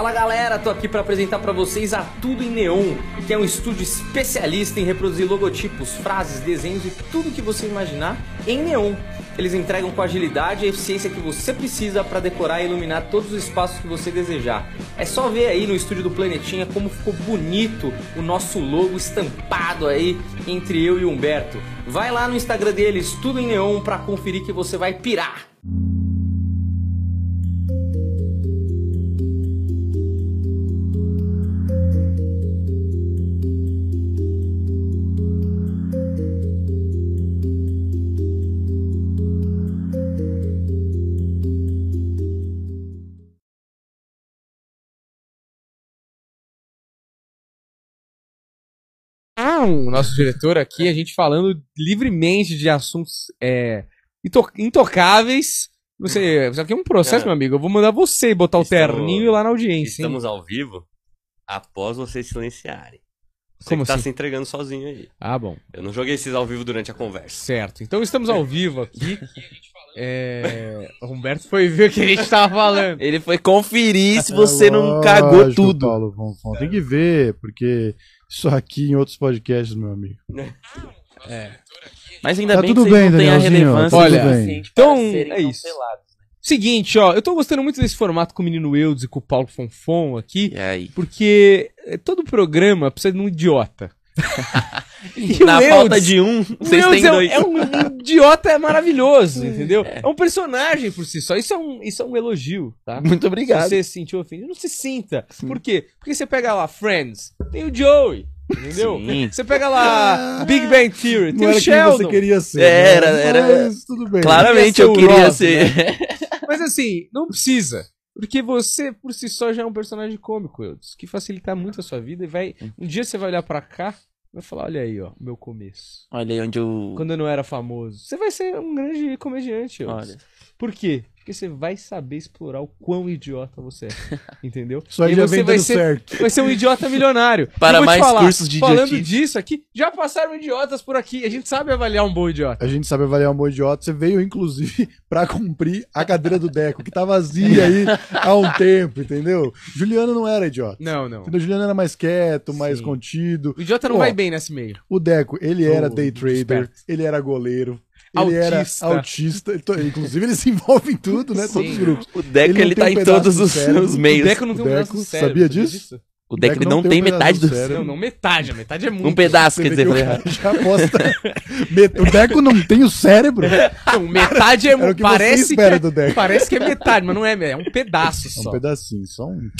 Fala galera, tô aqui para apresentar para vocês a Tudo em Neon, que é um estúdio especialista em reproduzir logotipos, frases, desenhos e tudo que você imaginar em neon. Eles entregam com agilidade e eficiência que você precisa para decorar e iluminar todos os espaços que você desejar. É só ver aí no estúdio do Planetinha como ficou bonito o nosso logo estampado aí entre eu e Humberto. Vai lá no Instagram deles, Tudo em Neon, para conferir que você vai pirar. O nosso diretor aqui, a gente falando livremente de assuntos é, into- intocáveis. Você, isso aqui é um processo, Cara, meu amigo. Eu vou mandar você botar o estamos- terninho lá na audiência. hein? Estamos ao vivo após vocês silenciarem. Você Como tá assim? se entregando sozinho aí. Ah, bom. Eu não joguei esses ao vivo durante a conversa. Certo. Então estamos ao vivo aqui. É, O Humberto foi ver o que a gente tava falando. Ele foi conferir se você não cagou É Lógico, tudo. Paulo Fonfon. Tem que ver, porque isso aqui em outros podcasts, meu amigo. Mas ainda Tá bem tudo que bem, não têm a relevância tá tudo suficiente bem. Então, serem é isso. cancelados. Seguinte, ó, eu tô gostando muito desse formato com o menino Eudes e com o Paulo Fonfon aqui, E aí? porque é, todo programa precisa de um idiota. E Na falta de um, vocês têm é, um- dois. é um idiota maravilhoso, entendeu? É. um personagem por si só. Isso é um, isso é um elogio, tá? Muito obrigado. Se você se sentiu ofendido, não se sinta. Por quê? Porque você pega lá Friends, tem o Joey, entendeu? Sim. Você pega lá Big Bang Theory, tem Não o era quem Sheldon. você queria ser. Era, né? era- Mas tudo bem. Claramente Queria eu ser o queria Ross, ser. Mas assim, não precisa. Porque você, por si só, já é um personagem cômico, Eudes, que facilita muito a sua vida e vai. Um dia você vai olhar pra cá e vai falar: olha aí, ó, o meu começo. Olha aí onde eu. Quando eu não era famoso. Você vai ser um grande comediante, Eudes. Olha. Por quê? Porque você vai saber explorar o quão idiota você é. Entendeu? Aí E já você vem vai ser, certo. vai ser um idiota milionário. Para mais falar, cursos de Falando idiotice. disso aqui, já passaram idiotas por aqui. A gente sabe avaliar um bom idiota. A gente sabe avaliar um bom idiota. Você veio, inclusive, pra cumprir a cadeira do Deco, que tá vazia aí há um tempo, entendeu? Juliano não era idiota. Não, não. Entendeu? Juliano era mais quieto, mais Sim. contido. O idiota não Ó, vai bem nesse meio. O Deco, ele era day trader, esperto. ele era goleiro, ele era Autista. autista. to- Inclusive, ele se envolve em tudo, né? Sim. Todos os grupos. O Deco, Ele ele, tá um em todos do os, cérebro. os O meios. Deco não tem um Deco, pedaço do cérebro. sabia disso? O Deco, ele Deco não não tem tem um metade do do cérebro. Não, não, metade. A metade é muito. Um pedaço, quer dizer, que errado. já aposta. O Deco não tem o cérebro. É Não, metade é Era o que parece que é, do Deco. Parece que é metade, mas não é, é um pedaço É um só. pedacinho, só um.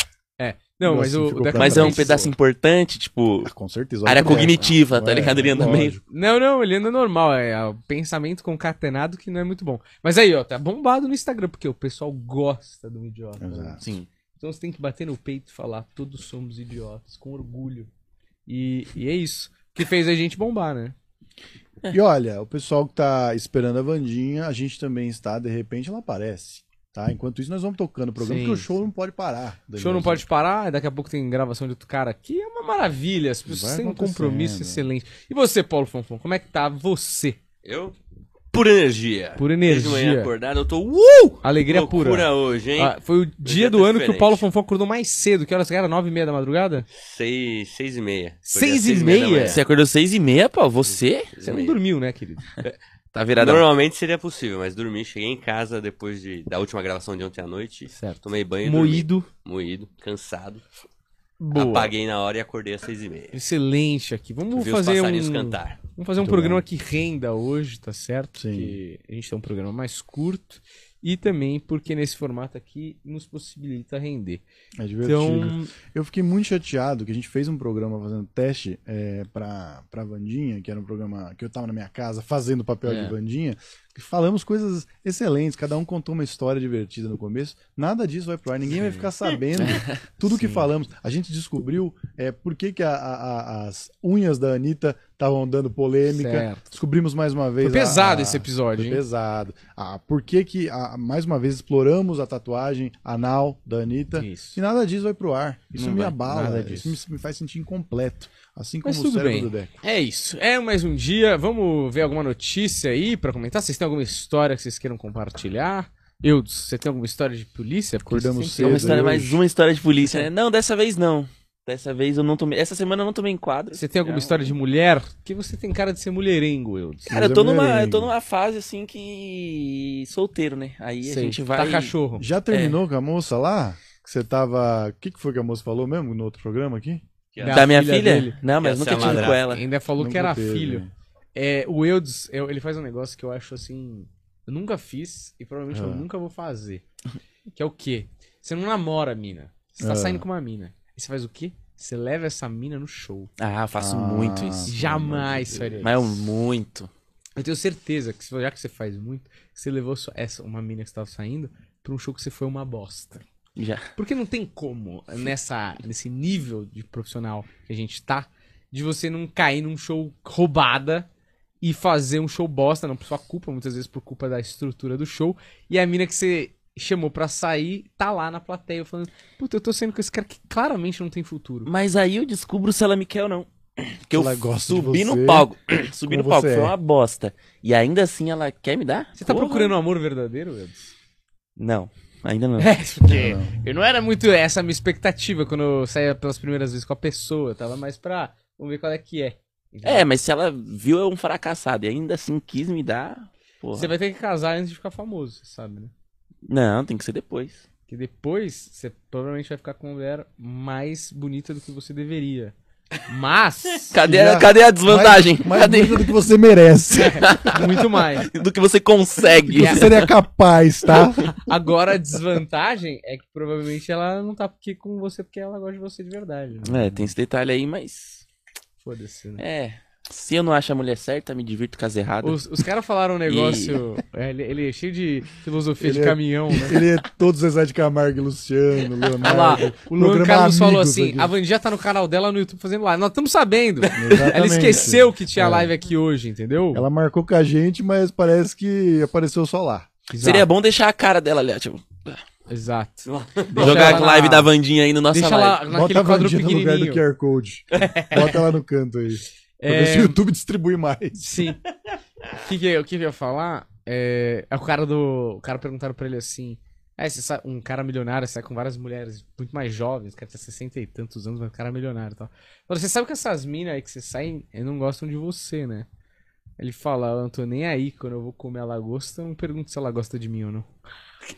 Não, mas Negocinho o, Mas é um pedaço importante, tipo. Ah, com certeza. Área Deco. cognitiva, tá É, ligado? Ele anda meio. Não, não, ele anda normal. É o pensamento concatenado que não é muito bom. Mas aí, ó, tá bombado no Instagram, porque o pessoal gosta do idiota. né? Sim. Então você tem que bater no peito e falar, todos somos idiotas, com orgulho. E, e é isso. Que fez a gente bombar, né? E olha, o pessoal que tá esperando a Vandinha, a gente também está, de repente ela aparece. Tá? Enquanto isso, nós vamos tocando o programa, Sim, porque o show não pode parar. O show não pode parar, daqui a pouco tem gravação de outro cara aqui. É uma maravilha. As pessoas têm um compromisso excelente. E você, Paulo Fonfon, como é que tá você? Eu? Por energia. Por Desde manhã energia. acordado, eu tô. Uh! Alegria Loucura pura. hoje, hein? Ah, foi o dia dia do tá ano que o. Paulo Fonfon acordou mais cedo. Que horas que era? Nove e meia da madrugada? Seis, seis e meia. Seis dia e meia? manhã. Você acordou seis e meia, pô? Você? Seis Você não meia. dormiu, né, querido? Tá viradão. Normalmente seria possível, mas dormi. Cheguei em casa depois de, da última gravação de ontem à noite. Certo. Tomei banho e dormi. Moído. Moído, cansado. Boa. Apaguei na hora e acordei às seis e meia. Excelente aqui. Vamos fazer passarinhos um... cantar. Vamos fazer um Muito programa bom. que renda hoje, tá certo? Sim. Porque a gente tem um programa mais curto e também porque nesse formato aqui nos possibilita render. É divertido. Então, Eu fiquei muito chateado que a gente fez um programa fazendo teste é, pra Vandinha, que era um programa que eu tava na minha casa fazendo papel É. de Vandinha, falamos coisas excelentes, cada um contou uma história divertida no começo. Nada disso vai pro ar, ninguém vai ficar sabendo tudo que falamos. A gente descobriu é, por que, que a- a- as unhas da Anitta estavam dando polêmica. Certo. Descobrimos mais uma vez. Foi pesado a- esse episódio, Foi hein? pesado. Ah, por que, que mais uma vez exploramos a tatuagem anal da Anitta? Isso. E nada disso vai pro ar. Isso Não me vai, abala. nada Isso me, me faz sentir incompleto. Assim Mas como o tudo cérebro bem. do Deco. É isso. É mais um dia. Vamos ver alguma notícia aí pra comentar. Vocês têm alguma história que vocês queiram compartilhar? Eudes, você tem alguma história de polícia? Porque Acordamos você É uma cedo. história, hoje. mais uma história de polícia, né? Não, dessa vez não. Dessa vez eu não tomei. Essa semana eu não tomei enquadro. Você tem alguma Já- história de mulher? Porque você tem cara de ser mulherengo, Eudes. Cara, eu Mas tô é numa, eu tô numa fase assim que. solteiro, né? Aí a Sei, gente vai. Tá cachorro. Já terminou com a moça lá? Que você tava. O que, que foi que a moça falou mesmo no outro programa aqui? Que Da Da minha filha filha? Não, mas nunca é tive com ela. Ainda falou que Nunca era teve. filho. É, o Eudes, eu- ele faz um negócio que eu acho assim. Eu nunca fiz e provavelmente eu Ah. nunca vou fazer. Que é o quê? Você não namora a mina. Você tá Ah. saindo com uma mina. E você faz o quê? Você leva essa mina no show. Ah, eu faço Ah, muito isso. Jamais faria Mas eu muito. Eu tenho certeza que, se- já que você faz muito, você levou essa, uma mina que você tava saindo pra um show que você foi uma bosta. Já. Porque não tem como, nessa, nesse nível de profissional que a gente tá, de você não cair num show roubada e fazer um show bosta, não por sua culpa, muitas vezes por culpa da estrutura do show, e a mina que você chamou pra sair tá lá na plateia falando, puta, eu tô saindo com esse cara que claramente não tem futuro. Mas aí eu descubro se ela me quer ou não. Porque eu Ela gosta de subi no palco. subi no palco, foi é. uma bosta. E ainda assim ela quer me dar? Você tá Porra. procurando um amor verdadeiro, Edson? Não, ainda não. É, porque Não. eu não era muito essa a minha expectativa quando eu saía pelas primeiras vezes com a pessoa, eu tava mais pra, vamos ver qual é que é. É, mas se ela viu eu um fracassado e ainda assim quis me dar. Porra. Você vai ter que casar antes de ficar famoso, você sabe, né? Não, tem que ser depois. Que depois você provavelmente vai ficar com uma mulher mais bonita do que você deveria. Mas, Cadê, Já- a, cadê a desvantagem? Mais, mais cadê? do que você merece. muito mais. Do que você Do consegue. que você seria capaz, tá? Agora a desvantagem é que provavelmente ela não tá aqui com você porque ela gosta de você de verdade. né? É, tem esse detalhe aí, mas. Foda-se, né? É. Se eu não acho a mulher certa, me divirto com as erradas. Os, os caras falaram um negócio. é, ele, ele é cheio de filosofia Ele de é- caminhão, né? Ele é todo Zezé de Camargo e Luciano, Olha Leonardo. lá, o Luan Carlos falou assim: aqui. a Vandinha tá no canal dela no YouTube fazendo live. Nós estamos sabendo. Exatamente. Ela esqueceu que tinha É. live aqui hoje, entendeu? Ela marcou com a gente, mas parece que apareceu só lá. Exato. Seria bom deixar a cara dela ali, ó, tipo, Exato. jogar ela a na- live da Vandinha aí no nossa Deixa live. ela naquele Bota a Vandinha no lugar do. QR Code. Bota lá no canto aí. Pra ver É, se o YouTube distribui mais. Sim. O que, que, que eu ia falar? É, é o cara do. O cara perguntaram pra ele assim. É, um cara milionário, sai com várias mulheres muito mais jovens, cara tem 60 e tantos anos, mas o cara é milionário e tal. Você sabe que essas minas aí que você sai, não gostam de você, né? Ele fala, eu não tô nem aí, quando eu vou comer a lagosta, eu não pergunto se ela gosta de mim ou não.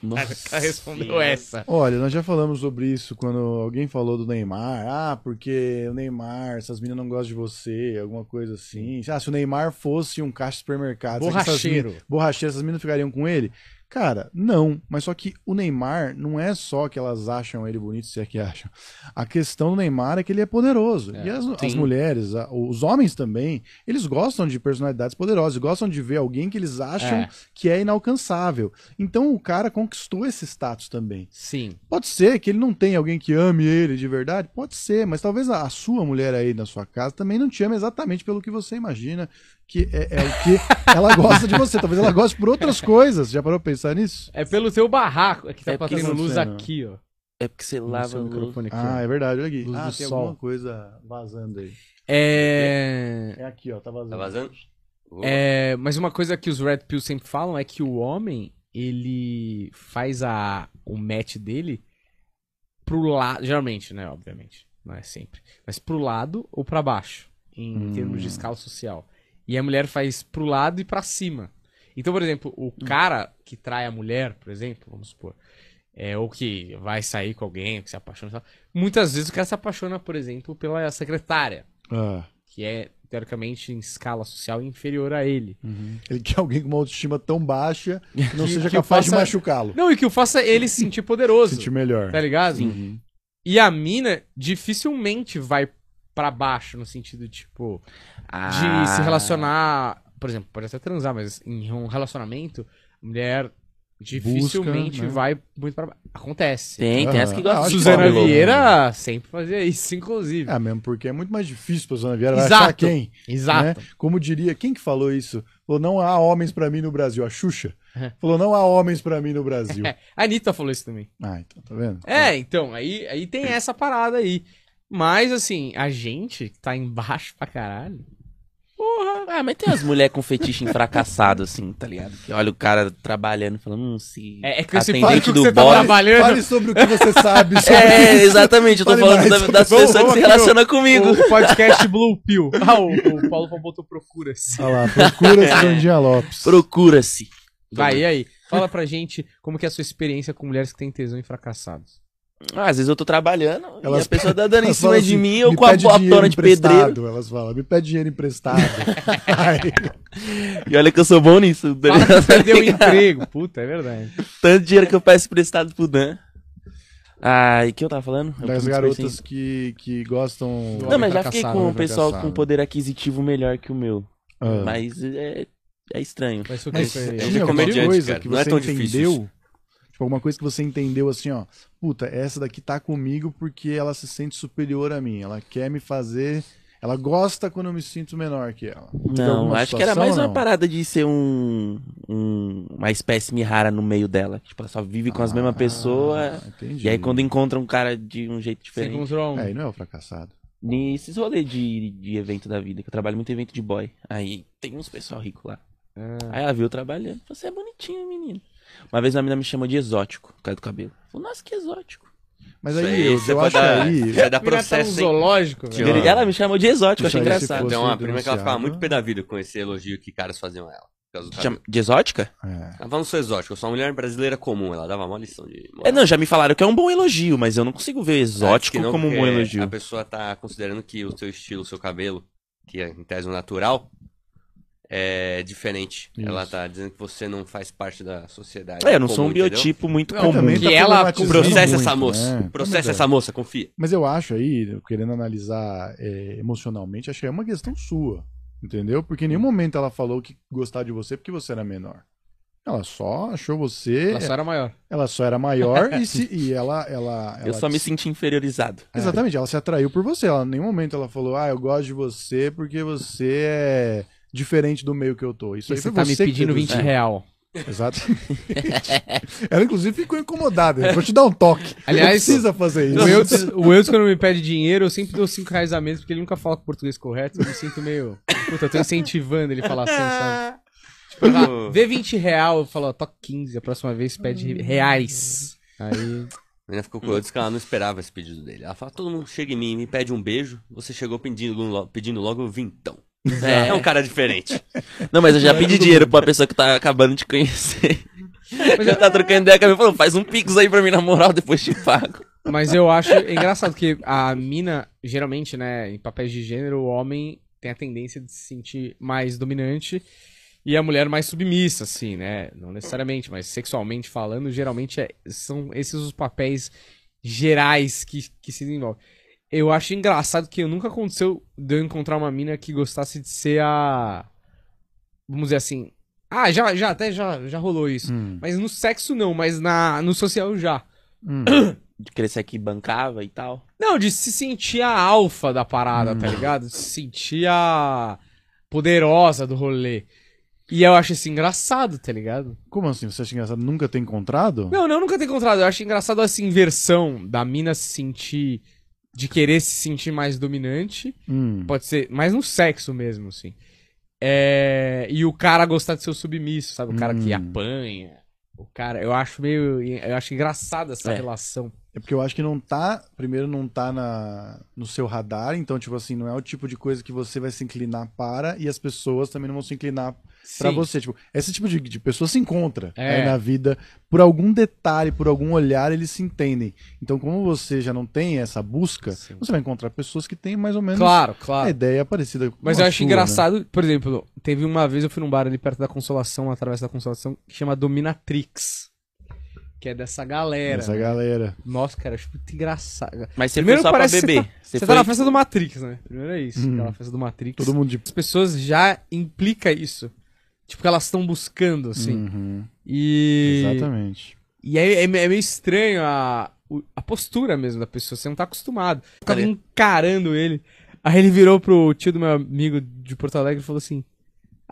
Nossa. O cara respondeu essa. Olha, nós já falamos sobre isso quando alguém falou do Neymar. Ah, porque o Neymar, essas meninas não gostam de você, alguma coisa assim. Ah, se o Neymar fosse um caixa de supermercado, que essas Borracheiro. meninas- borracheiro, essas meninas ficariam com ele? Cara, não. Mas só que o Neymar não é só que elas acham ele bonito, se é que acham. A questão do Neymar é que ele é poderoso. É, e as, as mulheres, a- os homens também, eles gostam de personalidades poderosas, gostam de ver alguém que eles acham É. que é inalcançável. Então o cara conquistou esse status também. Sim. Pode ser que ele não tenha alguém que ame ele de verdade, pode ser, mas talvez a, a sua mulher aí na sua casa também não te ame exatamente pelo que você imagina que é, é o que ela gosta de você. Talvez ela goste por outras coisas. Já parou pra pensar nisso? É pelo teu barraco. É que tá É tá luz acontecendo? aqui, ó. É porque você lava seu o microfone aqui, Ah, ó. é verdade, olha aqui. Luz Ah, do tem sol. alguma coisa vazando aí. É... É aqui, ó, tá vazando. Tá vazando? É, mas uma coisa que os Red Pills sempre falam é que o homem, ele faz a, o match dele pro lado, geralmente, né, obviamente, não é sempre, mas pro lado ou pra baixo, em Hum. termos de escala social. E a mulher faz pro lado e pra cima. Então, por exemplo, o cara que trai a mulher, por exemplo, vamos supor, é, ou que vai sair com alguém, que se apaixona, e tal, muitas vezes o cara se apaixona, por exemplo, pela secretária, Ah, que é, teoricamente, em escala social inferior a ele. ele quer alguém com uma autoestima tão baixa que não Que- seja que capaz de faça- machucá-lo. Não, e que o faça ele se sentir poderoso. Sentir melhor. Tá ligado? Sim. E a mina dificilmente vai pra baixo, no sentido, tipo, de Ah. se relacionar. Por exemplo, pode até transar, mas em um relacionamento, a mulher dificilmente né? vai muito pra baixo. Acontece. Tem, tem essa que Ah, gosta de Suzana Paulo, Vieira sempre fazia isso, inclusive. É, mesmo porque é muito mais difícil pra Zona Vieira Exato. achar quem. Exato. né? Como diria, quem que falou isso? Falou, não há homens pra mim no Brasil. A Xuxa falou, não há homens pra mim no Brasil. A Anitta falou isso também. ah, então, tá vendo? É, então, aí, aí tem essa parada aí. Mas, assim, a gente que tá embaixo pra caralho. Porra. Ah, mas tem as mulheres com fetiche fracassado, assim, tá ligado? Que olha o cara trabalhando e fala, hum, se É, é que atendente que do você tá trabalhando. Fale sobre o que você sabe. sobre É, isso. exatamente, eu tô Fale falando mais da- das Vamos- pessoas que se relacionam comigo. O podcast Blue Pill. Ah, o, o Paulo Paulo botou procura-se. Olha lá, procura Sandinha Lopes. Procura-se. Vai, e aí? Fala pra gente como que é a sua experiência com mulheres que têm tesão e fracassados. Ah, às vezes eu tô trabalhando Elas e a pessoa tá dando em cima falam de assim, mim, ou "Me com a dinheiro botona de pedreiro. emprestado", Elas falam, me pede dinheiro emprestado. E olha que eu sou bom nisso. Fala que ligado? perdeu o emprego. Puta, é verdade. Tanto dinheiro que eu peço emprestado pro Dan. Ah, e o que eu tava falando? Eu das garotas que, que gostam. Não, mas já fiquei com né, um pessoal com poder aquisitivo melhor que o meu. Ah. Mas é, é estranho. Mas o Mas é cara. que Não é você tão difícil entendeu? Tipo, alguma coisa que você entendeu assim, ó. Puta, essa daqui tá comigo porque ela se sente superior a mim. Ela quer me fazer. Ela gosta quando eu me sinto menor que ela. Não, acho que era situação mais uma parada de ser um, um- uma espécime rara no meio dela. Tipo, ela só vive com as mesmas Ah, pessoas. Entendi. E aí quando encontra um cara de um jeito Você diferente. encontrou um... É, e não é o fracassado. Nesses rolês de, de evento da vida, que eu trabalho muito em evento de boy. Aí tem uns pessoal rico lá. Ah. Aí ela viu eu trabalhando. Você é bonitinho, menino. Uma vez uma menina me chamou de exótico, por causa do cabelo. Falei, nossa, que exótico. Mas Isso aí, aí, eu, você eu pode acho dar- aí. Vai dar A tá processo, hein? zoológico, velho. Ela me chamou de exótico, achei engraçado. Tem uma prima que ela ficava muito pé da vida com esse elogio que caras faziam a ela. De exótica? É. Ela falava, não sou exótico, eu sou uma mulher brasileira comum. Ela dava uma lição de moral. É, não, já me falaram que é um bom elogio, mas eu não consigo ver exótico não, como um bom elogio. A pessoa tá considerando que o seu estilo, o seu cabelo, que é em tese natural, é diferente. Isso. Ela tá dizendo que você não faz parte da sociedade. É, eu não sou comum, um entendeu? biotipo muito Não, comum. Que tá ela Processa essa moça. né? Processa Mas é. essa moça, confia. Mas eu acho aí, eu querendo analisar é, emocionalmente, acho que é uma questão sua. Entendeu? Porque em nenhum momento ela falou que gostava de você porque você era menor. Ela só achou você. Ela só era maior. Ela só era maior e, se, e ela, ela, Eu ela só me senti inferiorizado. Exatamente, ela se atraiu por você. Ela, em nenhum momento ela falou, ah, eu gosto de você porque você é diferente do meio que eu tô. Isso aí Você tá me você que pedindo 20 deduziu. real. Exato. ela, inclusive, ficou incomodada. Eu Vou te dar um toque. Aliás, não precisa fazer isso. O Eudes, o Eudes, quando me pede dinheiro, eu sempre dou 5 reais a menos, porque ele nunca fala com português correto. Eu me sinto meio. Puta, eu tô incentivando ele a falar assim, sabe? Tipo, ah, vê 20 real, eu falo, ó, toca 15, a próxima vez pede reais. Aí. A menina ficou curiosa, disse que ela não esperava esse pedido dele. Ela fala, todo mundo chega em mim e me pede um beijo, você chegou pedindo, pedindo logo vintão. É. É um cara diferente. Não, mas eu já pedi dinheiro pra uma pessoa que tá acabando de conhecer. Mas já tá trocando ideia comigo, falou, faz um pix aí pra mim na moral, depois te pago. Mas eu acho engraçado que a mina, geralmente, né, em papéis de gênero, o homem tem a tendência de se sentir mais dominante e a mulher mais submissa, assim, né? Não necessariamente, mas sexualmente falando, geralmente é- são esses os papéis gerais que, que se desenvolvem. Eu acho engraçado que nunca aconteceu de eu encontrar uma mina que gostasse de ser a. Vamos dizer assim. Ah, já, já, até já, já rolou isso. Hum, Mas no sexo não, mas na, no social já. hum. De crescer aqui bancava e tal. Não, de se sentir a alfa da parada, Hum. tá ligado? De se sentir a poderosa do rolê. E eu acho isso engraçado, tá ligado? Como assim? Você acha engraçado nunca ter encontrado? Não, não, nunca ter encontrado. Eu acho engraçado essa inversão da mina se sentir. De querer se sentir mais dominante. Hum. Pode ser, mas no sexo mesmo, assim. É, e o cara gostar de ser o submisso, sabe? O cara que Hum. apanha. O cara, eu acho meio. Eu acho engraçado essa É. relação. É porque eu acho que não tá, primeiro não tá na, no seu radar, então, tipo assim, não é o tipo de coisa que você vai se inclinar para e as pessoas também não vão se inclinar pra Sim. você. Tipo, esse tipo de, de pessoa se encontra É. aí na vida, por algum detalhe, por algum olhar, eles se entendem. Então, como você já não tem essa busca, Sim. você vai encontrar pessoas que têm mais ou menos Claro, a claro. ideia parecida com Mas a eu acho sua, engraçado, por exemplo, teve uma vez eu fui num bar ali perto da Consolação, através da Consolação, que chama Dominatrix. Que é dessa né? galera. Essa né? galera. Nossa, cara, acho muito engraçado. Mas você Primeiro foi só pra parece que beber. Você foi... tá na festa do Matrix, né? Primeiro é isso. Hum. Aquela festa do Matrix. Todo mundo de. As pessoas já implica isso. Tipo, que elas estão buscando, assim. Uhum, E. Exatamente. E é, é, é meio estranho a, a postura mesmo da pessoa. Você não tá acostumado. Ficava Cadê? encarando ele. Aí ele virou pro tio do meu amigo de Porto Alegre e falou assim: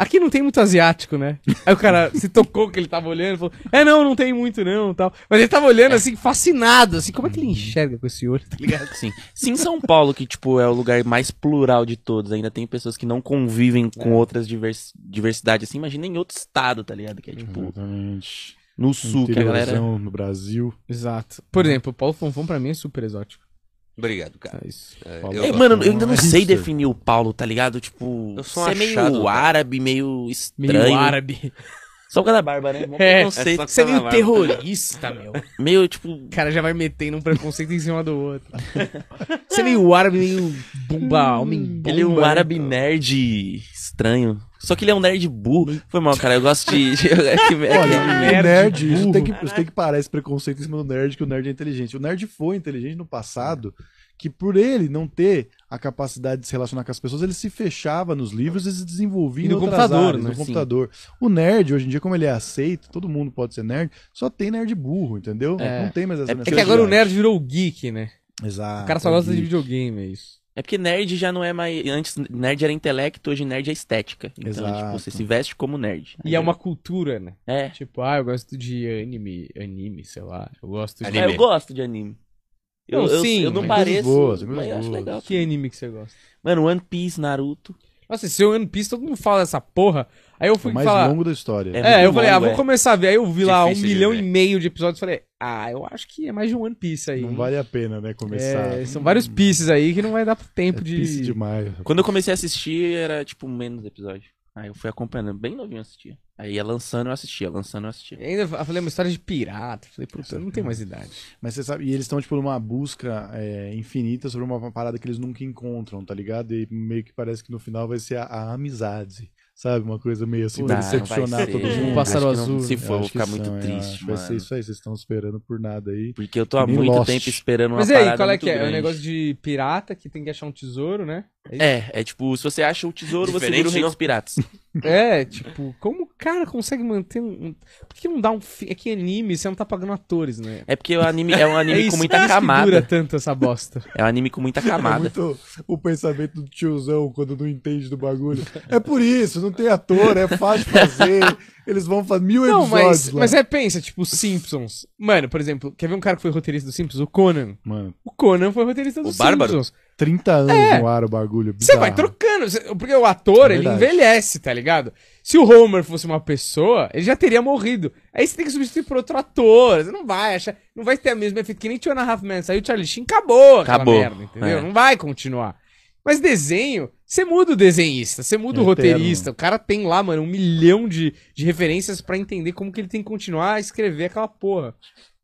Aqui não tem muito asiático, né? Aí o cara se tocou que ele tava olhando e falou: É, não, não tem muito não tal. Mas ele tava olhando assim, fascinado, assim, como é que ele enxerga com esse olho, tá ligado? Sim. Sim, São Paulo, que, tipo, é o lugar mais plural de todos. Ainda tem pessoas que não convivem com outras divers... diversidades, assim. Imagina em outro estado, tá ligado? Que é, tipo, Exatamente. no sul, que a galera... No Brasil. Exato. Por exemplo, o Paulo Fonfon pra mim é super exótico. Obrigado, cara. É isso. É, eu É, mano, eu ainda não É sei definir o Paulo, tá ligado? Tipo, Eu sou um você é meio achado, cara. árabe, meio estranho. Meio árabe. Só por causa da barba, né? É, Preconceito. só- Você é meio terrorista, meu. Meio, tipo, O cara já vai metendo um preconceito em cima do outro. Você é meio árabe, meio bomba, homem bomba. ele é um né? árabe nerd estranho. Só que ele é um nerd burro. Foi mal, cara. Eu gosto de. Olha, nerd o nerd, isso tem, que, isso tem que parar esse preconceito em cima do nerd, que o nerd é inteligente. O nerd foi inteligente no passado, que por ele não ter a capacidade de se relacionar com as pessoas, ele se fechava nos livros e se desenvolvia E em no outras computador, áreas, né? no Sim. computador. O nerd, hoje em dia, como ele é aceito, todo mundo pode ser nerd, só tem nerd burro, entendeu? É. Não tem mais essa É É que agora o nerd virou o geek, né? Exato. O cara só é gosta de geek. videogame, é isso. É porque nerd já não é mais. Antes nerd era intelecto, hoje nerd é estética. Então, Exato. tipo, você se veste como nerd. E é uma cultura, né? É. Tipo, ah, eu gosto de anime, anime, sei lá. Eu gosto de... Anime. Ah, eu gosto de anime. Eu, Não, eu, sim, eu não pareço. boas, mas eu acho legal. Que anime que você gosta? Mano, One Piece, Naruto. Nossa, esse One Piece, todo mundo fala dessa porra. Aí eu É fui o mais falar... longo da história. É É, eu falei, ah, longo, vou é. começar a ver. Aí eu vi lá um Difícil de milhão ver. e meio de episódios. Falei, ah, eu acho que é mais de um One Piece aí. Não vale a pena, né, começar. É, são vários pieces aí que não vai dar tempo É de. piece demais. Quando eu comecei a assistir, era tipo menos episódio. Aí eu fui acompanhando, bem novinho assistia. Aí ia lançando, eu assistia, lançando, eu assistia. E ainda eu falei uma história de pirata. Falei, puta, eu não tenho mais idade. Mas você sabe, e eles estão, tipo, numa busca é, infinita sobre uma parada que eles nunca encontram, tá ligado? E meio que parece que no final vai ser a, a amizade, sabe? Uma coisa meio assim, pra decepcionar todo Um mundo. pássaro Acho que não- azul. Se for, eu vou ficar muito são, eu triste, acho que Vai ser isso aí, vocês estão esperando por nada aí. Porque eu tô há muito Lost. tempo esperando uma Mas e aí, qual é muito que é? É um grande. negócio de pirata que tem que achar um tesouro, né? É? É, é tipo, se você acha o tesouro, você vira o rei dos piratas. É, tipo, como o cara consegue manter um. Por que não dá um. fi- É que anime, você não tá pagando atores, né? É porque o anime é um anime isso, com muita isso que dura camada. tanto essa bosta. É um anime com muita É camada. muito o pensamento do tiozão quando não entende do bagulho. É por isso, não tem ator, é fácil de fazer. Eles vão fazer mil Não, episódios mas, lá. mas é, pensa, tipo, os Simpsons. Mano, por exemplo, quer ver um cara que foi roteirista dos Simpsons? O Conan. Mano, O Conan foi roteirista dos Bárbaro? Simpsons. 30 anos É. no ar o bagulho. Você vai trocando, porque o ator, É ele envelhece, tá ligado? Se o Homer fosse uma pessoa, ele já teria morrido. Aí você tem que substituir por outro ator. Você não vai achar, não vai ter o mesmo efeito que nem Two and a Half Men. Saiu o Charlie Sheen, acabou aquela Acabou. merda, entendeu? É. Não vai continuar. Mas desenho, você muda o desenhista, você muda o Eterno. roteirista. O cara tem lá, mano, um milhão de, de referências pra entender como que ele tem que continuar a escrever aquela porra.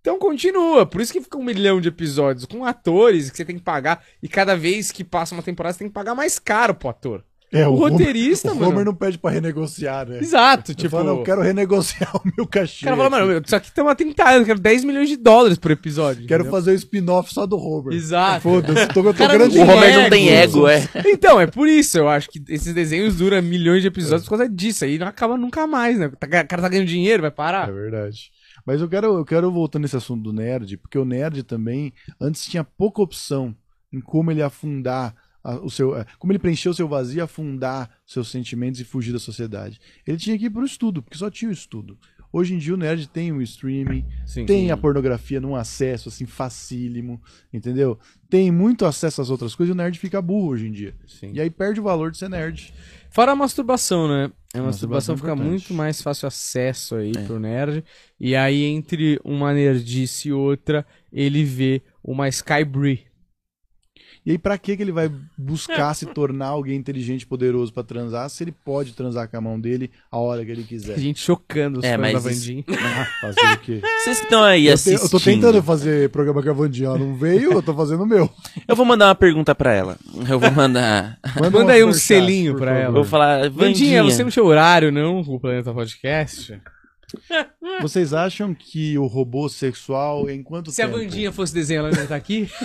Então continua, por isso que fica um milhão de episódios com atores que você tem que pagar. E cada vez que passa uma temporada, você tem que pagar mais caro pro ator. É, o Homer- roteirista, o mano. Homer não pede pra renegociar, né? Exato, Tipo, tipo. fala, não, eu quero renegociar o meu cachê. O cara fala, mano, isso aqui tem uma 30 anos, eu quero 10 milhões de dólares por episódio. Quero entendeu? fazer o spin-off só do Homer. Exato. Foda-se, tô, eu tô Cara, grande O Homer não ego. tem ego, é. Então, é por isso, eu acho que esses desenhos duram milhões de episódios por causa disso. Aí não acaba nunca mais, né? O cara tá ganhando dinheiro, vai É parar. verdade. Mas eu quero, eu quero voltar nesse assunto do nerd, porque o nerd também, antes tinha pouca opção em como ele afundar o seu. eh, Como ele preencher o seu vazio, afundar seus sentimentos e fugir da sociedade. Ele tinha que ir pro estudo, porque só tinha o estudo. Hoje em dia o nerd tem o streaming, Sim. tem a pornografia num acesso assim facílimo, entendeu? Tem muito acesso às outras coisas e o nerd fica burro hoje em dia. Sim. E aí perde o valor de ser nerd. Fora a masturbação, né? A Masturbação masturbação é fica importante. muito mais fácil acesso aí É. pro nerd. E aí, entre uma nerdice e outra, ele vê uma Skybree. E aí, pra que que ele vai buscar se tornar alguém inteligente e poderoso pra transar se ele pode transar com a mão dele a hora que ele quiser? A gente chocando os É, fãs da isso- Vandinha. Fazer o quê? Vocês que estão aí Eu, te- assistindo. eu tô tentando fazer programa com a Vandinha, ela não veio, eu tô fazendo o meu. Eu vou mandar uma pergunta pra ela. Eu vou mandar. Manda um aí um selinho favor. ela. Eu vou falar. Vandinha, Vandinha, você não tinha horário, não, com o Planeta Podcast? Vocês acham que o robô sexual, em quanto Se a tempo? Vandinha fosse desenhar, ela não ia estar aqui?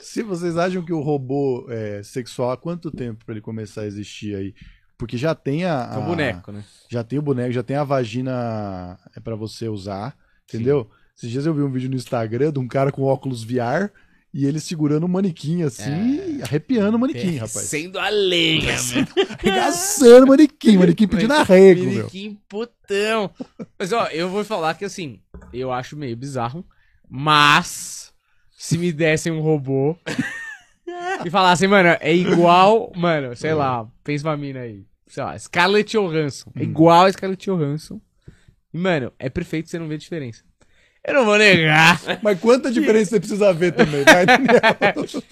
Se vocês acham que o robô é, sexual, há quanto tempo pra ele começar a existir aí? Porque já tem a, É a- boneco, né? já tem o boneco, já tem a vagina é para você usar, entendeu? Esses dias eu vi um vídeo no Instagram de um cara com óculos VR e ele segurando o manequim assim, arrepiando o manequim, rapaz. Sendo a lenha, mano. Arregaçando o manequim, manequim pedindo arrego, meu. Que putão. Mas ó, eu vou falar que assim, eu acho meio bizarro, mas se me dessem um robô e falassem, mano, é igual, mano, sei lá, pensa uma mina aí, sei lá, Scarlett Johansson, é igual a Scarlett Johansson. E, mano, é perfeito, você não vê diferença. Eu não vou negar. Mas quanta diferença você precisa ver também, vai, Daniel?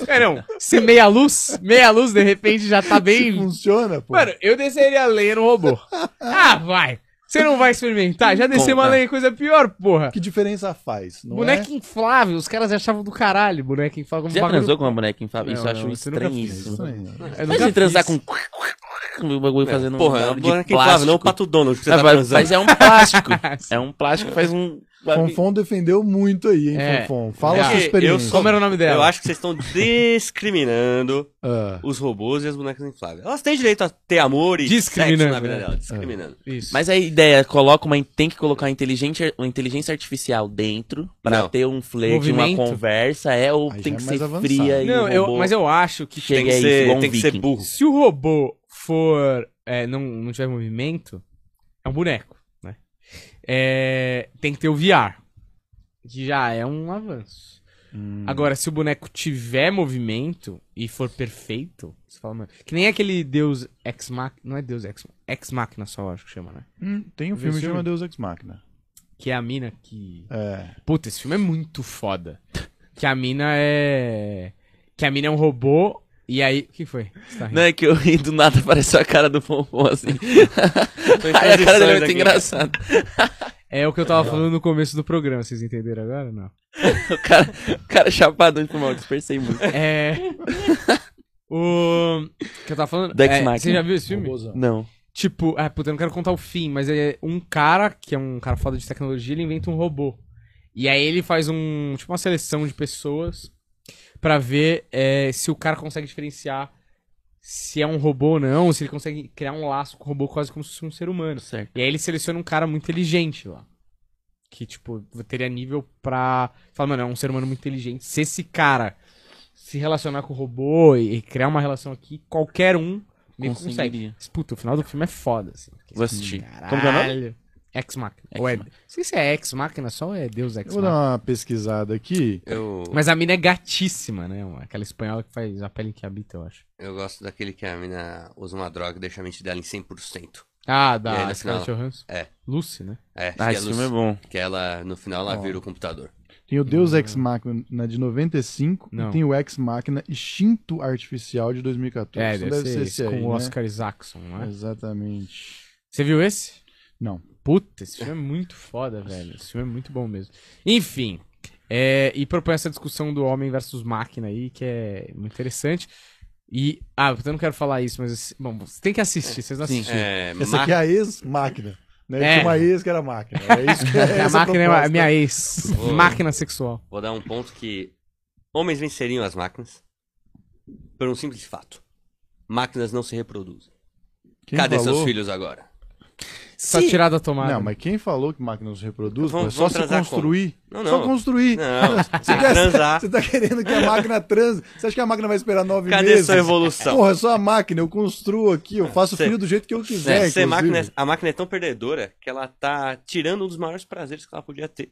É, não. Se meia luz, meia luz, de repente já tá bem. Funciona, pô. Mano, eu desceria a lenha no robô. Ah, vai. Você não vai experimentar? Já desceu uma lenha, coisa pior, porra. que diferença faz? Não boneco inflável, os caras achavam do caralho boneco inflável. Já bagulho- transou com uma boneca inflável? Isso Não, acho isso eu é? estranhíssimo. Imagina nunca transar com o bagulho fazendo Porra, é um uma de boneca inflável, não o plástico. pato Donald que você Ah, tá transando. Mas é um plástico. é um plástico que faz um. Fonfon defendeu muito aí, hein, É. Fonfon? Fala É. a sua Eu experiência. sou- Como era o nome dela? Eu acho que vocês estão discriminando Ah, os robôs e as bonecas infláveis. Elas têm direito a ter amor e sexo Discriminando, na vida né? dela. Discriminando. Isso. Mas a ideia, coloca uma, tem que colocar uma inteligência, uma inteligência artificial dentro pra Não. ter um flerte, uma conversa, é ou Aí tem que é mais ser avançado. fria e não, eu, mas eu acho que Tem chega que aí, ser, um tem que ser burro. se o robô for. é, não, não tiver movimento, é um boneco? É, tem que ter o VR. Que já é um avanço. hum. Agora, se o boneco tiver movimento e for perfeito, você fala, mano. Que nem aquele Deus Ex Machina. Não é Deus Ex Ex Machina só, acho que chama, né? Hum, tem um filme que chama? Deus Ex Machina. Que é a mina que. É. Puta, esse filme é muito foda. Que a mina é. Que a mina é um robô. E aí. O que foi? Tá? Não é que eu ri do nada, apareceu a cara do Fonfon assim. Aí a cara dele é muito engraçada. É o que eu tava falando no começo do programa, vocês entenderam agora? Não. O cara, o cara chapadão de mal, dispersei muito. É. o. que eu tava falando. Dex é, Machina. Você já viu esse filme? Robôzão. Não. Tipo, ah, puta, eu não quero contar o fim, mas é um cara, que é um cara foda de tecnologia, ele inventa um robô. E aí ele faz um. Tipo, uma seleção de pessoas pra ver é, se o cara consegue diferenciar se é um robô ou não, se ele consegue criar um laço com o robô quase como se fosse um ser humano. Certo. E aí ele seleciona um cara muito inteligente lá. Que, tipo, teria nível pra. Fala, mano, é um ser humano muito inteligente. Se esse cara se relacionar com o robô e, criar uma relação aqui, qualquer um meio consegue. Puta, o final do filme é foda, assim. Vou assistir. Caralho. Como que é o nome? Ex Machina. Ex Ou é... Não sei se é Ex Machina só ou é Deus Ex Eu vou dar uma pesquisada aqui. Eu, Mas a mina é gatíssima, né? Aquela espanhola que faz a pele que habita, eu acho. eu gosto daquele que a mina usa uma droga e deixa a mente dela em 100%. Ah, da Scarlett? Johansson. É. Lucy, né? É, Ah, que, esse é filme é bom. que ela, no final, ela Ó. vira o computador. Tem o Deus Ex Machina de 95 Não. e tem o Ex Machina Instinto Artificial de 2014. É, Então deve, ser esse, com aí, o né? Oscar Isaacson, não é? Exatamente. Você viu esse? Não. Puta, esse filme é muito foda, velho. Esse filme é muito bom mesmo. Enfim, é, e propõe essa discussão do homem versus máquina aí, que é muito interessante. E, ah, eu não quero falar isso, mas, bom, você tem que assistir, vocês não assistiram. É, Essa ma- aqui é a ex-máquina. Né? É. Tinha uma ex que era máquina. É isso que é a máquina é a proposta. minha ex. Ô. máquina sexual. Vou dar um ponto que homens venceriam as máquinas por um simples fato. Máquinas não se reproduzem. Quem Cadê falou? seus filhos agora? Só tirar da tomada. Não, mas quem falou que máquina não se reproduz? Vamos- é só se construir. Não, Só não. construir. Não, Você, quer- transar. você tá querendo que a máquina transe? Você acha que a máquina vai esperar nove Cadê meses? sua evolução? Porra, é só a máquina. Eu construo aqui, eu faço Cê- filho do jeito que eu quiser. Ser inclusive. máquina, a máquina é tão perdedora que ela tá tirando um dos maiores prazeres que ela podia ter.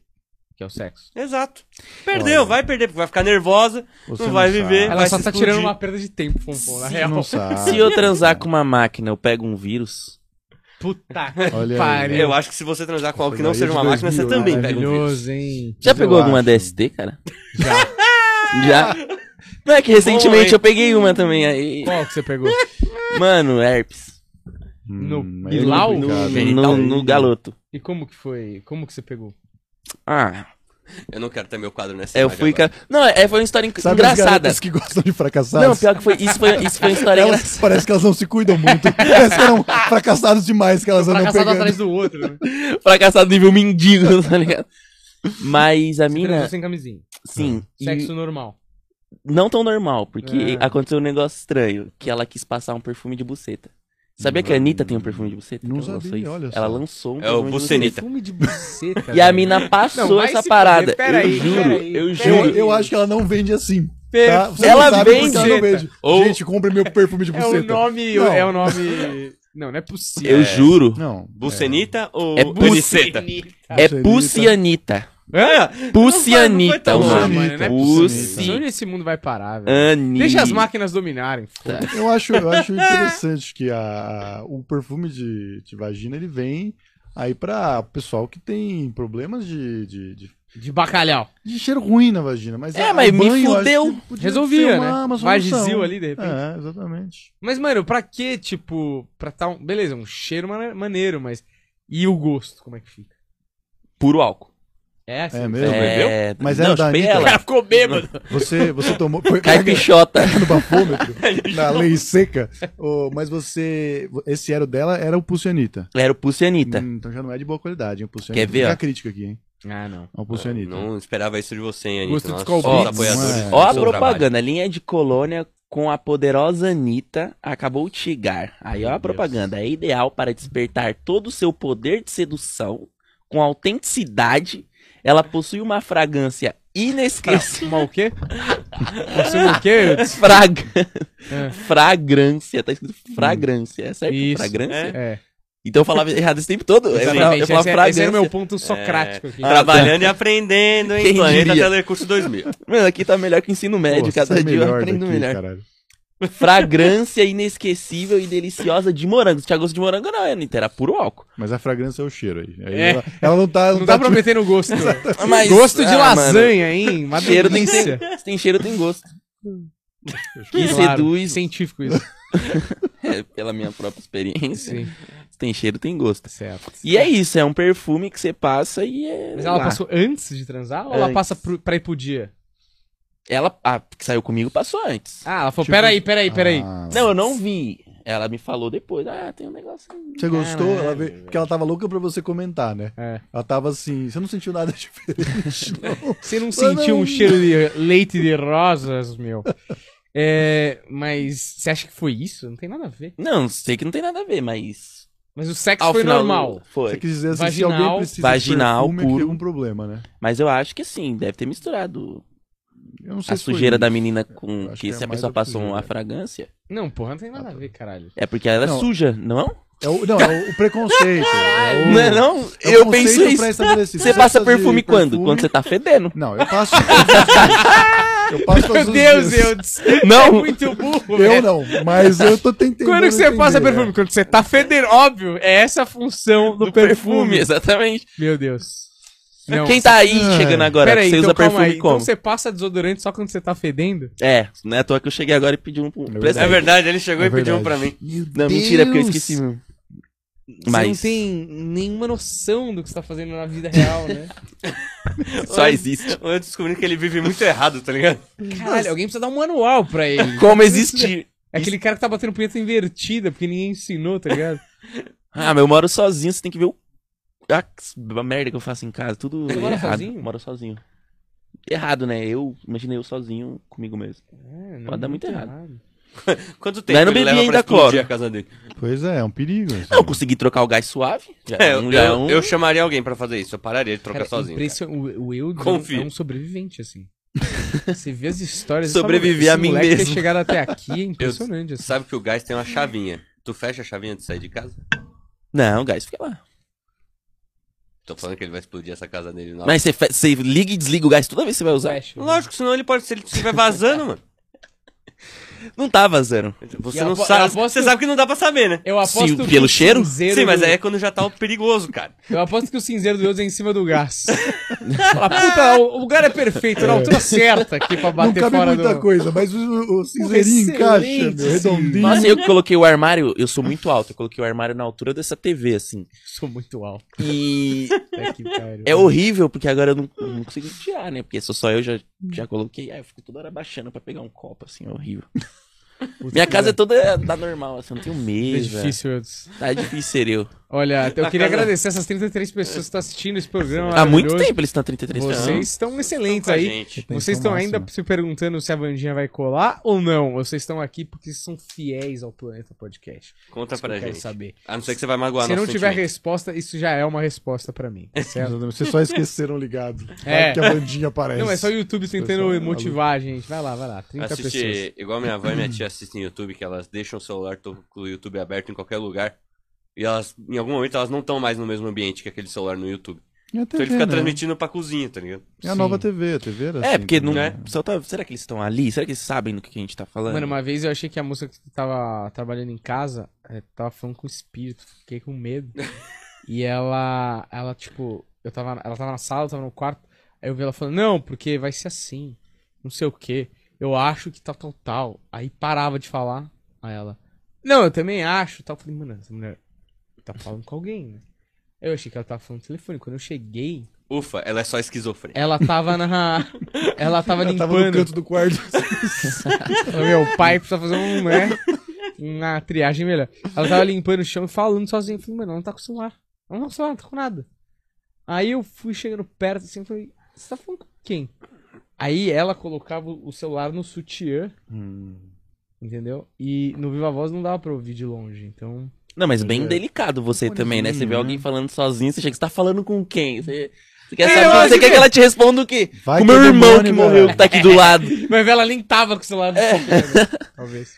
Que é o sexo. Exato. Perdeu, Olha. vai perder, porque vai ficar nervosa, Você não vai viver. sabe. Ela vai só tá explodir. tirando uma perda de tempo, Fonfon, na real. não sabe. Se eu transar com uma máquina, eu pego um vírus. Puta Olha que pariu. Eu acho que se você transar com algo que não seja uma máquina, você 2000, também pega um vírus. Maravilhoso, hein? Já pegou alguma. DST, cara? Já. Já? Não é que recentemente hein? eu peguei uma também aí. Qual que você pegou? Hum, Mano, herpes. No aí é complicado, No, hein? no, no galoto. E como que foi? Como que você pegou? Ah, Eu não quero ter meu quadro nessa eu imagem fui. agora. Não, é, foi uma história Sabe as engraçada. garotas que gostam de fracassados? Não, pior que foi. Isso foi, isso foi uma história Elas, engraçada. parece que elas não se cuidam muito. parece que eram fracassados demais que elas andam Fracassado pegando. atrás do outro, né? Fracassado nível mendigo, tá ligado? Mas a Você mina. sem camisinha. Sim. e Sexo normal. não tão normal, porque É. aconteceu um negócio estranho. Que ela quis passar um perfume de buceta. Sabia que a Anitta tem um perfume de buceta? Não Ela lançou sabia, olha só. Ela lançou um É o Bucenita. Perfume de buceta. E a mina passou Não, essa parada. eu aí, juro, pera aí, eu juro. Eu, eu acho que ela não vende assim. Tá? Você Ela vende. ela não vende. Ou- Gente, compre meu perfume de É buceta. o nome. Não. É o nome. Não, não é possível. Eu juro. Não. Bucenita ou É Buniceta? É. Pucianita. Não vai, Não, não nome. mano, não é Pussy. Onde esse mundo vai parar, velho? Ani. Deixa as máquinas dominarem. Eu acho, eu acho interessante que a, a- o perfume de, de vagina ele vem aí pra pessoal que tem problemas de, de, de, De bacalhau. de cheiro ruim na vagina. Mas É, a- mas me banho, acho fudeu. Resolvia, uma- né? Vagizil ali, de repente. É, exatamente. Mas, mano, pra que, tipo, pra tá um. Beleza, um cheiro mane- maneiro, mas. E o gosto, como é que fica? Puro álcool. É assim. É mesmo? É, Mas não, era da chupei Anitta? O ela. cara ficou bêbado. Você, você tomou. Foi Caipixota. no bafômetro, na lei seca. Ô, mas você. Esse era o dela, era o Pulcianita. Era o Pucianita. Hum, então já não é de boa qualidade, hein? O Pulcianita. Quer ver, Fica ó? a crítica aqui, hein? Ah, não. É o Pulcianita. Não esperava isso de você, hein, Gosto Anitta. de Beats. apoiadores. Não é. Ó a propaganda, linha de colônia com a poderosa Anitta acabou de chegar. Aí ó a propaganda, é ideal para despertar todo o seu poder de sedução com autenticidade. Ela possui uma fragrância inesquecível. Mas o quê? Você o quê? Frag... É. Fragrância, tá escrito fragrância, é certo? Isso. Fragrância? É. Então eu falava errado esse tempo todo. Eu falava, eu falava Esse, é- esse fragrância. era o meu ponto socrático aqui. Ah, Trabalhando e aprendendo, hein? Quem Planeta diria? Telecurso 2000. Mano, aqui tá melhor que ensino médio. Pô, Cada dia eu melhor aprendo daqui, melhor. caralho. Fragrância inesquecível e deliciosa de morango. Se tinha gosto de morango, não, Anitta, era puro álcool. Mas a fragrância é o cheiro aí. Aí É. Ela, ela não tá. Não tá dá pra meter no gosto. Mas- gosto de ah, lasanha, hein? Uma Cheiro tem, se tem cheiro, tem gosto. Que Claro, seduz, Científico isso. é, pela minha própria experiência. Sim, Se tem cheiro, tem gosto. certo. E é isso, é um perfume que você passa e é. Mas ela lá. passou antes de transar ou ela Antes. passa pro, pra ir pro dia? Ela, a que saiu comigo, passou antes. Ah, ela falou, Tipo- peraí, peraí, peraí. Ah, Não, eu não vi. Ela me falou depois. Ah, tem um negócio. aí. Você gostou? Ela veio- Porque ela tava louca pra você comentar, né? É. Ela tava assim. Você não sentiu nada diferente, não? Você não Ah, sentiu não. um cheiro de leite de rosas, meu? É, mas você acha que foi isso? Não tem nada a ver. Não, sei que não tem nada a ver, mas. Mas o sexo Ao foi final, normal. Foi. Você quis dizer assim, se Vaginal- alguém precisa vaginal, de perfume, é que puro. tem algum problema, né? Mas eu acho que sim, deve ter misturado a sujeira da menina Eu com que que se é a pessoa passou uma fragrância. Não, porra, não tem nada a ver, caralho. É porque ela era Não. suja, não? É o, não, é o, preconceito. é o, Não é não? é o eu conceito penso isso. pré-estabelecido. Você passa precisa de perfume quando? perfume- Quando você tá fedendo. Não, eu passo todos os dias. Eu passo todos Meu os Deus, dias. Eudes. Não. É muito burro, Eu velho. não, mas eu tô tentando. Quando que você entender, passa né? perfume? Quando você tá fedendo, óbvio. É essa a função do, Do perfume. perfume, exatamente. Meu Deus. Não, Quem tá aí Ai. chegando agora, Peraí, você então usa perfume aí. como? Então você passa desodorante só quando você tá fedendo? É, não é à toa que eu cheguei agora e pedi um. um verdade. É verdade, ele chegou É e pediu um verdade. pra mim. Não, mentira, porque eu Deus. esqueci mesmo. Você Mas não tem nenhuma noção do que você tá fazendo na vida real, né? só existe. Eu descobri que ele vive muito errado, tá ligado? Caralho, alguém precisa dar um manual pra ele. Como existir. É aquele cara que tá batendo punheta invertida, porque ninguém ensinou, tá ligado? Ah, mas eu moro sozinho, você tem que ver o. Ah, a merda que eu faço em casa, tudo. Você mora errado. sozinho? Moro sozinho. Errado, né? Eu imaginei eu sozinho comigo mesmo. É, não, Pode dar muito errado. Quanto tempo Mas não ele leva ainda pra cloro. a casa dele? Pois é, é um perigo. assim. Não, eu consegui trocar o gás suave. Já É, é eu, um, já é eu, um... eu chamaria alguém pra fazer isso. Eu pararia de trocar Cara, sozinho. cara. impression- O, o Eudes Confio. é um sobrevivente, assim. Você vê as histórias... Fala, a mim moleque ter mesmo. chegado até aqui é impressionante, assim. Sabe que o gás tem uma chavinha. Tu fecha a chavinha de sair de casa? Não, o gás fica lá. Tô falando que ele vai explodir essa casa dele. Não. Mas você, fe- você liga e desliga o gás toda vez que você vai usar? Lógico, senão ele pode, se ele estiver vazando, mano. Não tá vazando. Você eu não sabe. aposto Você que- sabe que não dá pra saber, né? Eu aposto Sim, que pelo cheiro? cinzeiro Sim, mas do- aí é quando já tá o perigoso, cara. Eu aposto que o cinzeiro do Eudes é em cima do gás. Fala, puta, o o lugar é perfeito, na altura certa aqui pra Não bater cabe fora muita do... coisa, mas o, o cinzeirinho encaixa, meu, redondinho. Nossa, eu que coloquei o armário, eu sou muito alto, eu coloquei o armário na altura dessa TV, assim. Sou muito alto. E Até que pariu. é horrível, porque agora eu não, eu não consigo tirar, né? Porque sou só eu, já, já coloquei. Aí eu fico toda hora baixando pra pegar um copo, assim, é horrível. Minha casa é toda da normal, assim, eu não tenho pariu. É difícil, Eudes. Tá difícil ser eu. Olha, eu queria casa- agradecer essas 33 pessoas que estão assistindo esse programa. Há muito tempo eles estão 33 Vocês anos. estão excelentes aí. Vocês estão ainda se perguntando se a Vandinha vai colar ou não? Vocês estão aqui porque são fiéis ao Planeta Podcast? Conta Isso que eu pra quero gente. saber. A não ser que você vai magoar Se não tiver sentimento. resposta, isso já é uma resposta pra mim, tá certo? Vocês só esqueceram ligado. É. Que a bandinha aparece. não, é só o YouTube tentando Pessoal, motivar a gente. Vai lá, vai lá. 30 pessoas. Assistir, igual minha avó e minha tia assistem YouTube, que elas deixam o celular com o YouTube aberto em qualquer lugar. E elas, em algum momento, elas não estão mais no mesmo ambiente que aquele celular no YouTube. É a Então TV, ele fica né? transmitindo pra cozinha, tá ligado? É a Sim. nova TV, a TV era É, assim porque não. né? só tá- será que eles estão ali? Será que eles sabem do que a gente tá falando? Mano, uma vez eu achei que a moça que tava trabalhando em casa é, tava falando com o espírito. Fiquei com medo. e ela, ela, tipo, eu tava, ela tava na sala, eu tava no quarto. Aí eu vi ela falando, não, porque vai ser assim. Não sei o quê. Eu acho que tal, tal, tal. Aí parava de falar. Aí ela, não, eu também acho. Tal. Eu falei, mano, essa mulher tá falando com alguém, né? Eu achei que ela tava falando no telefone. Quando eu cheguei, Ufa, ela é só esquizofrênica. ela tava na. Ela tava Ela tava limpando. no canto do quarto. Falei, Meu pai precisa fazer um, né? Uma triagem melhor. Ela tava limpando o chão e falando sozinha. Eu falei, mano, ela não tá com o celular. Ela não tá com o celular, não tá com nada. Aí eu fui chegando perto assim e falei, você tá falando com quem? Aí ela colocava o celular no sutiã, entendeu? E no Viva Voz não dava pra ouvir de longe, então. Não, mas bem É. delicado você também, né? Você vê né? alguém falando sozinho, você chega, você tá falando com quem? Você, você quer É, saber? Você acho quer que- que ela te responda o quê? Vai Com que meu irmão que velho. morreu, que tá aqui do lado. Mas ela nem tava com o celular no É. né? Talvez.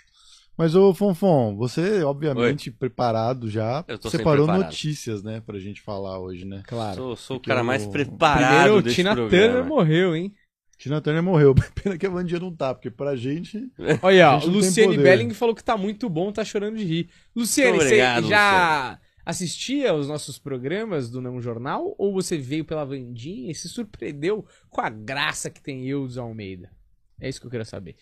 Mas, ô Fonfon, você, obviamente, preparado já, Eu tô separou preparado. notícias, né, pra gente falar hoje, né? Claro. Sou, sou o cara o- mais Primeiro preparado o desse Tina programa. Turner morreu, hein? Tina Turner morreu. Pena que a Vandinha não tá, porque pra gente... Olha, A gente Luciane. Belling falou que tá muito bom, tá chorando de rir. Luciane, Muito você obrigado, já assistia aos nossos programas do Não Jornal? Ou você veio pela Vandinha e se surpreendeu com a graça que tem Eudes Almeida? É isso que eu quero saber.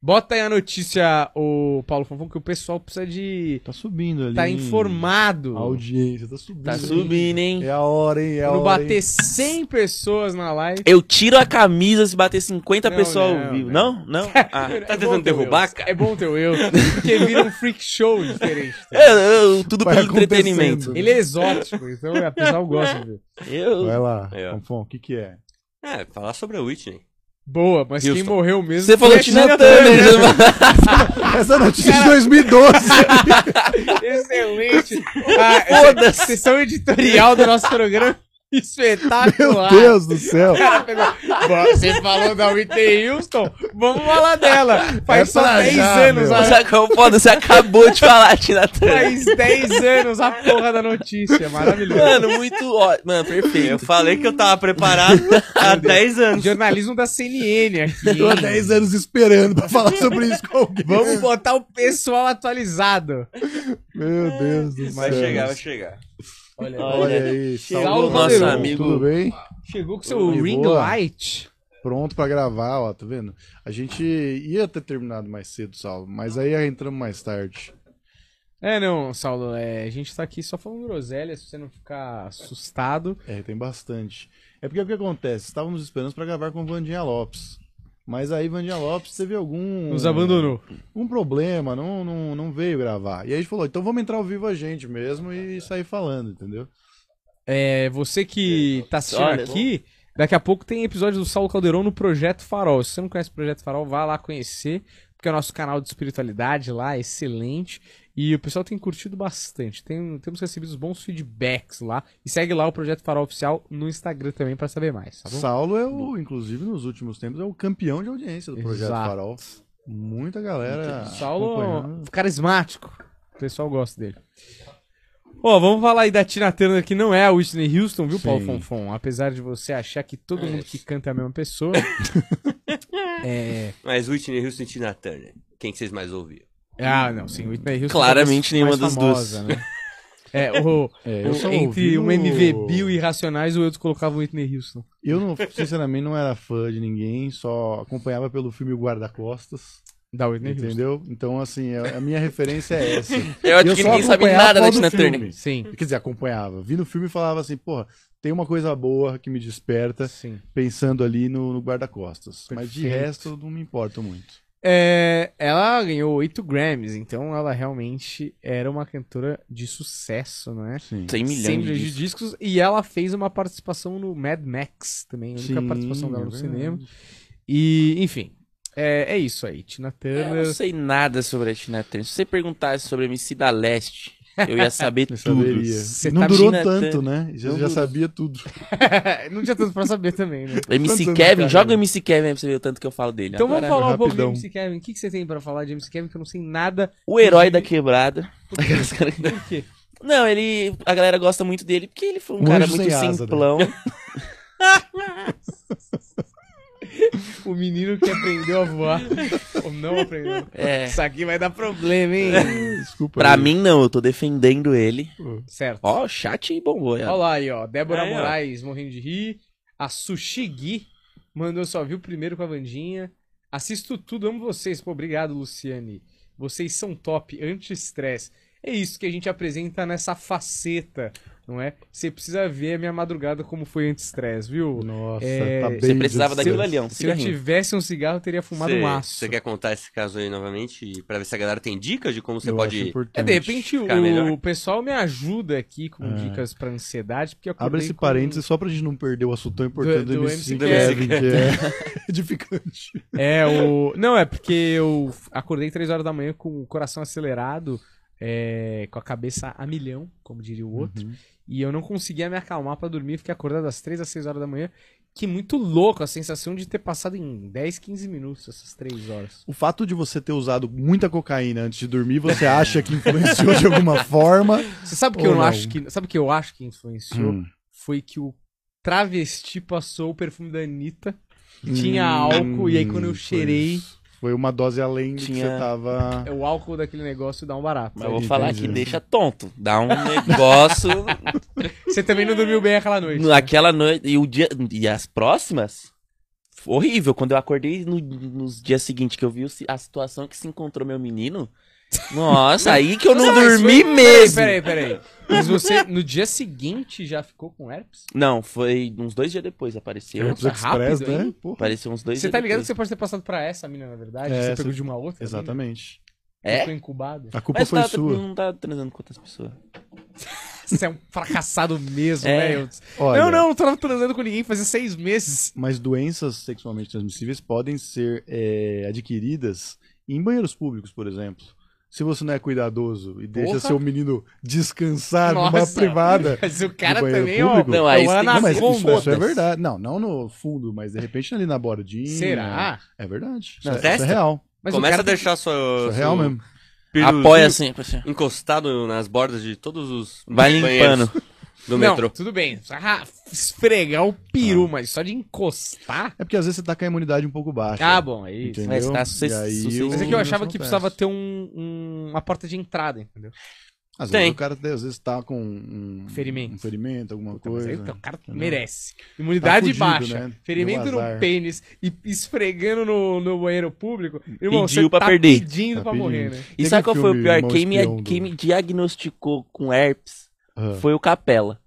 Bota aí a notícia, o Paulo Fonfon, que o pessoal precisa de Tá subindo ali. tá informado. A audiência tá subindo. Tá subindo, hein? É a hora, hein? É a Quando hora, bater hein? 100 pessoas na live. Eu tiro a camisa se bater 50 Não, pessoas não, ao vivo. não. Não? Não? Ah. É tá tentando o derrubar, cara? É bom ter o eu, porque vira um freak show diferente. tá? Eu, eu- tudo Vai pelo entretenimento. Ele é exótico, então a pessoa gosta de ver. Eu... Vai lá, ó. Fonfon, o que que é? É, falar sobre a Whitney. Boa, mas quem Houston. morreu mesmo Você foi falou Tina Turner. Essa notícia de 2012. Excelente. Ah, essa sessão editorial do nosso programa. Meu Espetacular. Deus do céu. Você falou da Whitney Houston, vamos falar dela. Faz É só pra 10 já, anos, meu. a- foda? Você acabou de falar, Tina Turner. faz 10 anos a porra da notícia. Maravilhoso. Mano, muito ótimo. Mano, perfeito. Eu falei que eu tava preparado há 10 anos. Jornalismo da CNN aqui. Tô há hein? 10 anos esperando pra falar sobre isso com alguém. Vamos botar o pessoal atualizado. Meu Deus do céu. Vai chegar, vai chegar. Olha, Olha aí, Saulo nosso amigo. Tudo bem? Chegou com seu De ring boa. light. Pronto pra gravar, ó, tá vendo? A gente ia ter terminado mais cedo, Saulo, mas aí entramos mais tarde. É, não, Saulo, é, a gente tá aqui só falando groselha, se você não ficar assustado. É, tem bastante. É porque o que acontece? Estávamos esperando pra gravar com Vandinha Lopes. Mas aí Vandinha Lopes teve algum. Nos abandonou. Um problema, não, não, não veio gravar. E aí a gente falou, então vamos entrar ao vivo a gente mesmo e sair falando, entendeu? É, você que tá assistindo Olha, aqui, daqui a pouco tem episódio do Saulo Caldeirão no Projeto Farol. Se você não conhece o Projeto Farol, vá lá conhecer, porque é o nosso canal de espiritualidade lá, é excelente. E o pessoal tem curtido bastante. Tem, temos recebido bons feedbacks lá. E segue lá o Projeto Farol Oficial no Instagram também pra saber mais, tá bom? Saulo é o, inclusive nos últimos tempos, é o campeão de audiência do Projeto Exato. Farol. Muita galera. Saulo, acompanhando. carismático. O pessoal gosta dele. Ó, vamos falar aí da Tina Turner, que não é a Whitney Houston, viu, Paulo Sim. Fonfon? Apesar de você achar que todo mundo que canta é a mesma pessoa. é. Mas Whitney Houston e Tina Turner. Quem que vocês mais ouviram? Ah, não, sim, Whitney Houston. Claramente talvez nenhuma mais das famosa, Né? É, o, É, o- entre ouvi um o- MV Bill e Racionais, o outro colocava o Whitney Houston. Eu, não, sinceramente, não era fã de ninguém, só acompanhava pelo filme O Guarda-Costas, Da Whitney Houston. entendeu? Então, assim, a, a minha referência é essa. Eu acho Eu que só ninguém sabe nada da Tina. Turner. Sim, Quer dizer, acompanhava. Vi no filme e falava assim, porra, tem uma coisa boa que me desperta sim. pensando ali no, no guarda-costas. Mas de resto, não me importo muito. É, ela ganhou 8 Grammys, então ela realmente era uma cantora de sucesso, não é? Sim. 100 milhões 100 de milhões de discos. discos. E ela fez uma participação no Mad Max também, a única Sim, participação dela é no verdade. cinema. E, enfim, é, é isso aí. Tina Eu Turner. não sei nada sobre a Tina Turner. Se você perguntasse sobre a MC da Leste, eu ia saber Eu tudo. saberia. Você não tá durou tanto, né? Já, já sabia tudo. não tinha tanto pra saber também, né? MC Quantos Kevin, joga o? MC Kevin aí pra você ver o tanto que eu falo dele. Então Agora, vamos falar um pouco de. MC Kevin. O que, que você tem pra falar de MC Kevin que eu não sei nada? O herói da quebrada. Por quê? Não, ele. A galera gosta muito dele porque ele foi um, Um cara muito né? simplão. O menino que aprendeu a voar ou não aprendeu. É. Isso aqui vai dar problema, hein? Desculpa. Pra aí. mim, não, eu tô defendendo ele. certo. Ó, o chat bombou. Olha ó. lá aí, ó. Débora Aí, ó. Moraes morrendo de rir. A Sushi Gui mandou só viu primeiro com a Vandinha. Assisto tudo, amo vocês. Pô, obrigado, Luciane. Vocês são top, anti-estresse. É isso que a gente apresenta nessa faceta, não é? Você precisa ver a minha madrugada como foi anti-estresse, viu? Nossa, É, tá bem. Você precisava daquilo estresse. ali, ó. Um Se eu tivesse um cigarro, eu teria fumado Você- um maço. Você quer contar esse caso aí novamente pra ver se a galera tem dicas de como você Eu pode. É, de repente melhor. o pessoal me ajuda aqui com É. dicas pra ansiedade, porque Abre esse com- parênteses só pra gente não perder o assunto tão importante Do- do, do MC Kevin, que é edificante. É, o. Não, é porque eu acordei 3 horas da manhã com o coração acelerado, é, com a cabeça a milhão, como diria o outro. E eu não conseguia me acalmar pra dormir, fiquei acordado das 3 às 6 horas da manhã. Que muito louco a sensação de ter passado em 10, 15 minutos essas 3 horas. O fato de você ter usado muita cocaína antes de dormir, você acha que influenciou de alguma forma? Você sabe que eu não não? acho que. Sabe o que eu acho que influenciou? Hum. Foi que o travesti passou o perfume da Anitta. Hum, Tinha álcool, e aí quando eu cheirei. Foi uma dose além do que Tinha- você tava. o álcool daquele negócio dá um barato. Mas eu vou Entendi. falar que deixa tonto. Dá um negócio. Você também não dormiu bem aquela noite. né? Aquela noite. E, o dia, e as próximas? Horrível. Quando eu acordei no- nos dias seguintes, que eu vi a situação que se encontrou meu menino. Nossa, aí que eu não dormi foi- mesmo. Peraí, peraí, peraí. Mas você, no dia seguinte, já ficou com herpes? Não, foi uns dois dias depois apareceu. Herpes Nossa, Express, rápido, né? Porra. Apareceu uns dois Você dias tá ligado que depois. você pode ter passado pra essa mina, na verdade? É, você pegou de uma outra? Exatamente. É? Ficou incubado. A culpa Mas foi tá, sua. não tá transando com outras pessoas. Você é um fracassado mesmo, É. velho. Olha, Não, não, não tava transando com ninguém fazia seis meses. Mas doenças sexualmente transmissíveis podem ser é, adquiridas em banheiros públicos, por exemplo. Se você não é cuidadoso e deixa Porra. seu menino descansar numa Nossa. privada. Mas o cara banheiro também, ó. público? Não, aí é você o tem Não, mas isso, isso é verdade. Não, não no fundo, mas de repente ali na bordinha. Será? É verdade. Isso, Não, é, isso é testa. real. Mas o Começa cara a deixar sua. Isso é seu real mesmo. Apoia sempre, assim. Encostado nas bordas de todos os. Vai banheiros limpando. Do não, metrô. tudo bem. Ah, esfregar o peru, mas só de encostar. É porque às vezes você tá com a imunidade um pouco baixa. Ah, bom, é isso. Entendeu? Mas tá suce- o- Mas é que eu achava que precisava ter um- um- uma porta de entrada, entendeu? Às Tem. vezes o cara às vezes tá com um Ferimento. um ferimento alguma Puta, mas coisa. aí o cara entendeu? merece. Imunidade fudido, baixa, né? ferimento no pênis e esfregando no, no banheiro público. Irmão, Pediu você pra tá perder. pedindo Tá pra pedindo. morrer, né? E Tem sabe qual foi o pior? Quem me, quem me diagnosticou com herpes Ah. foi o Capela.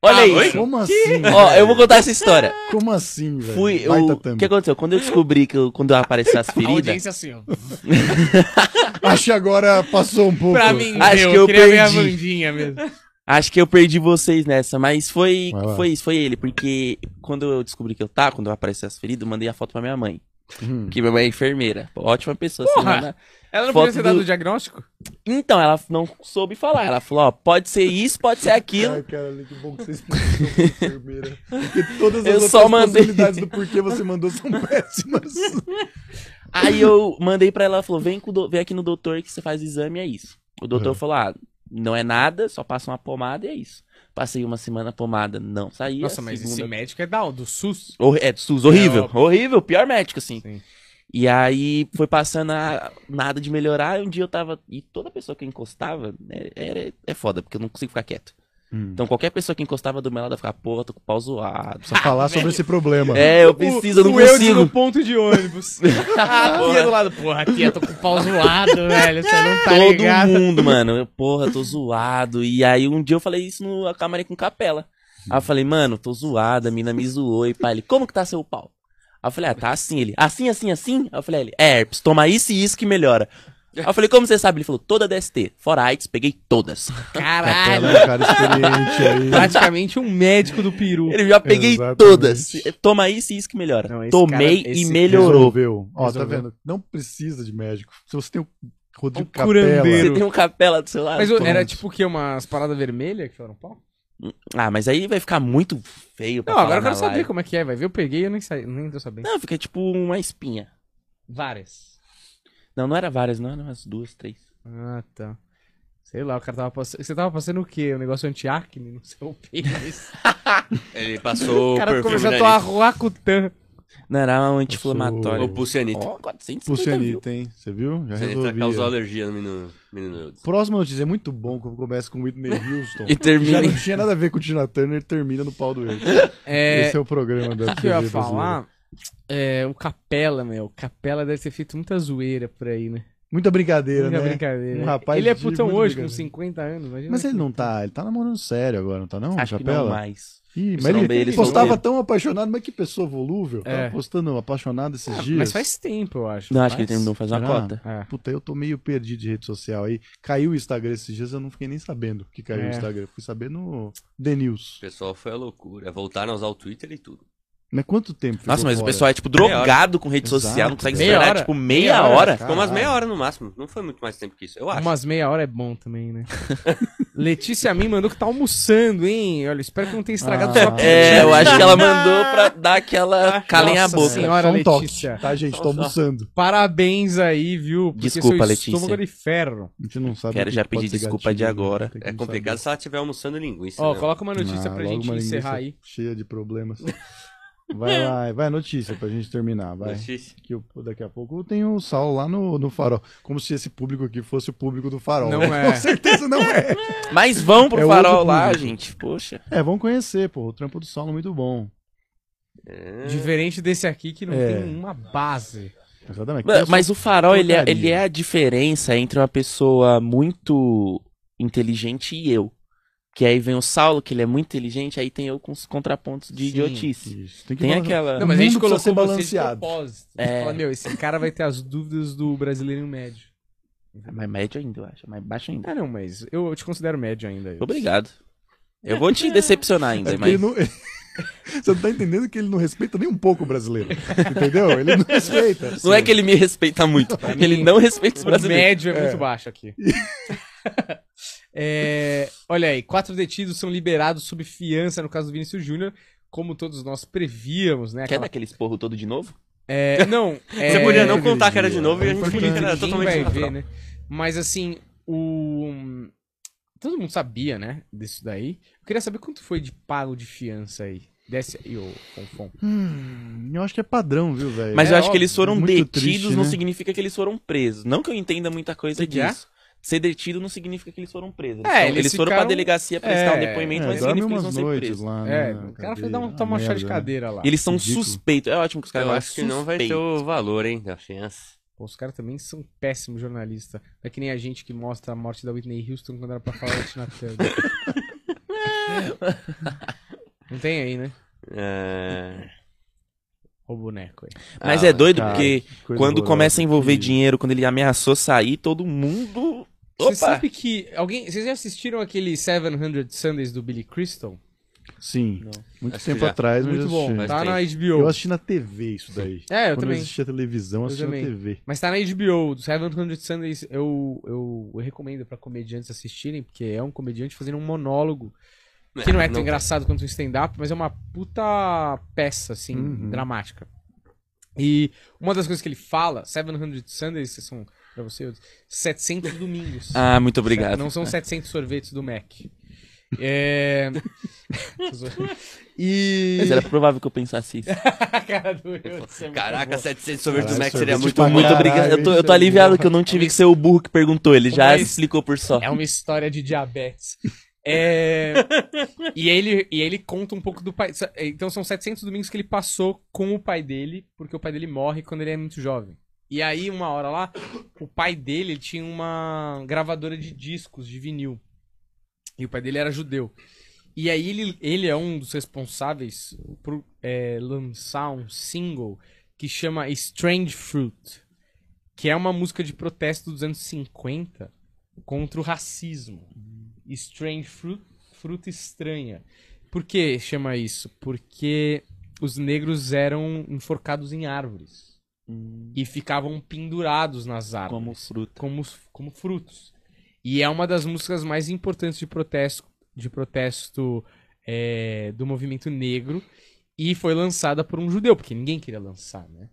Olha Ah, isso. Como assim? Ó, eu vou contar essa história. Como assim, velho? Fui, eu, o que aconteceu? Quando eu descobri que eu- quando apareceu as A feridas, audiência assim, ó. Acho que agora passou um pouco. Pra mim, Acho deu, que eu queria a perdi. Vandinha mesmo. acho que eu perdi vocês nessa, mas foi, foi isso, foi ele, porque quando eu descobri que eu tava, quando apareceu as feridas, eu mandei a foto pra minha mãe, Hum. que minha mãe é enfermeira, ótima pessoa. você Porra! manda- Ela não podia ter dado do- o diagnóstico? Então, ela não soube falar, ela falou, ó, pode ser isso, pode ser aquilo. Ai, cara, que bom que você explicou enfermeira. Porque todas as Eu outras só mandei. possibilidades do porquê você mandou são péssimas. Aí eu mandei pra ela, ela falou, vem, com do- vem aqui no doutor que você faz o exame, é isso. O doutor Uhum. falou, ah, não é nada, só passa uma pomada e é isso. Passei uma semana a pomada, não saía. Nossa, mas esse segunda- médico é da, do SUS. Horri- É, SUS, horrível, óbvio. horrível, pior médico, assim. Sim. E aí foi passando a, nada de melhorar, e um dia eu tava. E toda pessoa que eu encostava, é, era, é foda, porque eu não consigo ficar quieto. Hum. Então qualquer pessoa que encostava do meu lado ia ficar, pô, tô com o pau zoado. Só falar sobre esse problema. É, eu preciso, eu não o consigo. no ponto de ônibus. a tia do lado. Porra, tia, tô com o pau zoado, velho. Você não tá Todo ligado. mundo, mano. Eu, porra, tô zoado. E aí um dia eu falei isso no camarim com capela. Aí eu falei, mano, tô zoado, a mina me zoou e pá. Ele, como que tá seu pau? Aí eu falei, ah, tá assim. Ele, assim, assim, assim? Aí eu falei, ele, é herpes, toma isso e isso que melhora. Aí eu falei, como você sabe? Ele falou, toda DST, fora AIDS, peguei todas. Caralho! É um cara experiente aí. Praticamente um médico do peru. Ele já peguei Exatamente. todas. Toma isso e isso que melhora. Não, Tomei cara- e melhorou. Resolveu. Ó, tá Resolveu. vendo? Não precisa de médico. Se você tem o Rodrigo Um Capela... curandeiro. Você tem um capela do seu lado? Mas ô, era tipo o quê? Umas paradas vermelhas que foram pau? Ah, mas aí vai ficar muito feio pra Não, agora eu quero saber como é que é. Vai ver, eu peguei e eu nem, sa... nem tô sabendo. Não, fica tipo uma espinha. Várias. Não, não era várias, não. Eram umas duas, três. Ah, tá. Sei lá, o cara tava passando. Você tava passando o quê? Um negócio anti-acne no seu pênis? Ele passou o cara perfume começou a Anitta. Roacutan. Não, era um anti-inflamatório. Ou Pulcianita. Ó, 450 mil. Pulcianita, hein? Você viu? Já Pulcianita resolvi. causou ó. alergia no menino. menino. Próxima notícia é muito bom quando começa com Whitney Houston. E termina Já não tinha nada a ver com o Tina Turner, termina no pau do erro. É. Esse é o programa da O que eu ia TV falar? É, o Capela, meu. O Capela deve ter feito muita zoeira por aí, né? Muita brincadeira, Muita né? brincadeira. Um rapaz ele é putão hoje, com brincadeira. 50 anos. Imagina Mas ele que- não tá, ele tá namorando sério agora, não tá não? Acho que Capela? não mais. Ih, mas ele, deles postava tão apaixonado, mas que pessoa volúvel. É. Tava postando apaixonado esses Ah, dias. Mas faz tempo, eu acho. Não, acho que ele terminou faz uma Será? cota. É. Puta, eu tô meio perdido de rede social aí. Caiu o Instagram esses dias, eu não fiquei nem sabendo que caiu É. o Instagram. Fui saber no The News. O pessoal foi a loucura. Voltaram a usar o Twitter e tudo. Mas quanto tempo ficou Nossa, mas o fora? pessoal é tipo drogado com rede Exato. social, não consegue Meia esperar hora. tipo meia, Meia hora, hora. Ficou umas meia hora no máximo. Não foi muito mais tempo que isso. Eu acho. Umas meia hora é bom também, né? Letícia Min mandou que tá almoçando, hein? Olha, espero que não tenha estragado Ah. sua pizza. É, eu acho que ela mandou pra dar aquela calem a boca. senhora. Só um toque, Letícia. tá, gente? Tô almoçando. Parabéns aí, viu? Porque Desculpa, seu Letícia. estômago é de ferro. A gente não sabe. Quero o que já pedir desculpa gatilho, de né? agora. É complicado saber. se ela estiver almoçando linguiça. Ó, né? coloca uma notícia Ah, pra gente encerrar aí. Cheia de problemas. Vai lá, vai a notícia pra gente terminar, vai. Notícia. Que eu, daqui a pouco tem o Saulo lá no, no farol. Como se esse público aqui fosse o público do farol. Não né? é. Com certeza não é. Mas vão pro É farol lá, gente. Poxa. É, vamos conhecer, pô. O trampo do Saulo é muito bom. É. Diferente desse aqui que não É. tem uma base. Exatamente. Mas, mas o farol, ele é, ele é a diferença entre uma pessoa muito inteligente e eu. Que aí vem o Saulo, que ele é muito inteligente, aí tem eu com os contrapontos de Sim. idiotice. Isso, tem que Tem aquela. Não, mas a gente colocou ser você de balanceado. É. Fala, meu, esse cara vai ter as dúvidas do brasileiro médio. É mais médio ainda, eu acho. É mais baixo ainda. Ah, não, mas eu te considero médio ainda. Wilson. Obrigado. Eu vou te decepcionar É ainda, porque mas. ele não... Você não tá entendendo que ele não respeita nem um pouco o brasileiro. Entendeu? Ele não respeita. Não é que ele me respeita muito, ele mim, não respeita os O brasileiros. médio é, muito baixo aqui. É, olha aí, quatro detidos são liberados sob fiança no caso do Vinícius Júnior, como todos nós prevíamos, né? Quer dar Aquela- aquele esporro todo de novo? É, não, é, Você podia não contar que era de novo e a gente podia que era totalmente vai ver, né? Mas assim, o. Todo mundo sabia, né? Disso daí. Eu queria saber quanto foi de pago de fiança aí. Desce aí, ô Fonfon. Hum, eu acho que é padrão, viu, velho? Mas É eu acho que óbvio, eles foram detidos, triste, não né? significa que eles foram presos. Não que eu entenda muita coisa que que é? disso. Ser detido não significa que eles foram presos. Eles, É, foram, eles eles foram ficaram- pra delegacia prestar É, um depoimento, É, mas significa que eles vão ser noites presos. lá, É, né, o cara foi cadeia. dar um, tomar um chá de né? cadeira lá. Eles são Ridículo. suspeitos. É ótimo que os caras Eu acho que não vai ter o valor, hein, da fiança. Pô, os caras também são péssimos jornalistas. É que nem a gente que mostra a morte da Whitney Houston quando era pra falar da Tina Turner. Não tem aí, né? É... O boneco aí. Mas Ah, é doido cara, porque quando horrorosa, começa a envolver que- dinheiro, quando ele ameaçou sair, todo mundo. Você sabe que. Alguém. Vocês já assistiram aquele 700 Sundays do Billy Crystal? Sim, muito Acho tempo já. atrás, mas Muito bom. assisti. Mas Tá na HBO. Eu assisti na TV isso daí. É, eu Quando também. eu assistia televisão, eu Eu assistia na. TV. Mas tá na HBO, do 700 Sundays, eu, eu, eu recomendo pra comediantes assistirem, porque é um comediante fazendo um monólogo, que não é tão engraçado quanto o stand-up, mas é uma puta peça, assim, Uhum. dramática. E uma das coisas que ele fala, 700 Sundays, são, pra você, outros, 700 domingos. Ah, muito obrigado. Não são 700 sorvetes do Mac. É... e... Mas era provável que eu pensasse isso. Cara do é Caraca, boa. 700 sorvete do Mac seria muito bom. Muito obrigado. Eu tô, eu tô aliviado bom. que eu não tive que ser o burro que perguntou. Ele já Mas- explicou por só. É uma história de diabetes. É... e, ele, e ele conta um pouco do pai. Então são 700 domingos que ele passou com o pai dele, porque o pai dele morre quando ele é muito jovem. E aí, uma hora lá, o pai dele tinha uma gravadora de discos de vinil. E o pai dele era judeu. E aí ele, ele é um dos responsáveis por é, lançar um single que chama Strange Fruit, que é uma música de protesto dos anos 50 contra o racismo. Strange Fruit, fruta estranha. Por que chama isso? Porque os negros eram enforcados em árvores e ficavam pendurados nas árvores Como fruta. como, como frutos. E é uma das músicas mais importantes de protesto, de protesto é, do movimento negro. E foi lançada por um judeu, porque ninguém queria lançar, né?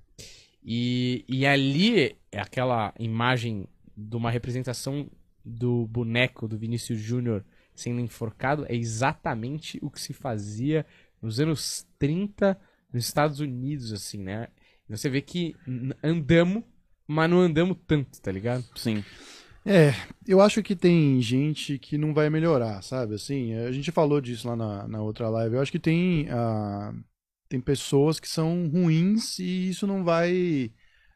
E, e ali, é aquela imagem de uma representação do boneco do Vinícius Júnior sendo enforcado, é exatamente o que se fazia nos anos 30 nos Estados Unidos, assim, né? Você vê que andamos, mas não andamos tanto, tá ligado? Sim. É, eu acho que tem gente que não vai melhorar, sabe? Assim, a gente falou disso lá na, na outra live. Eu acho que tem, ah, tem pessoas que são ruins e isso não vai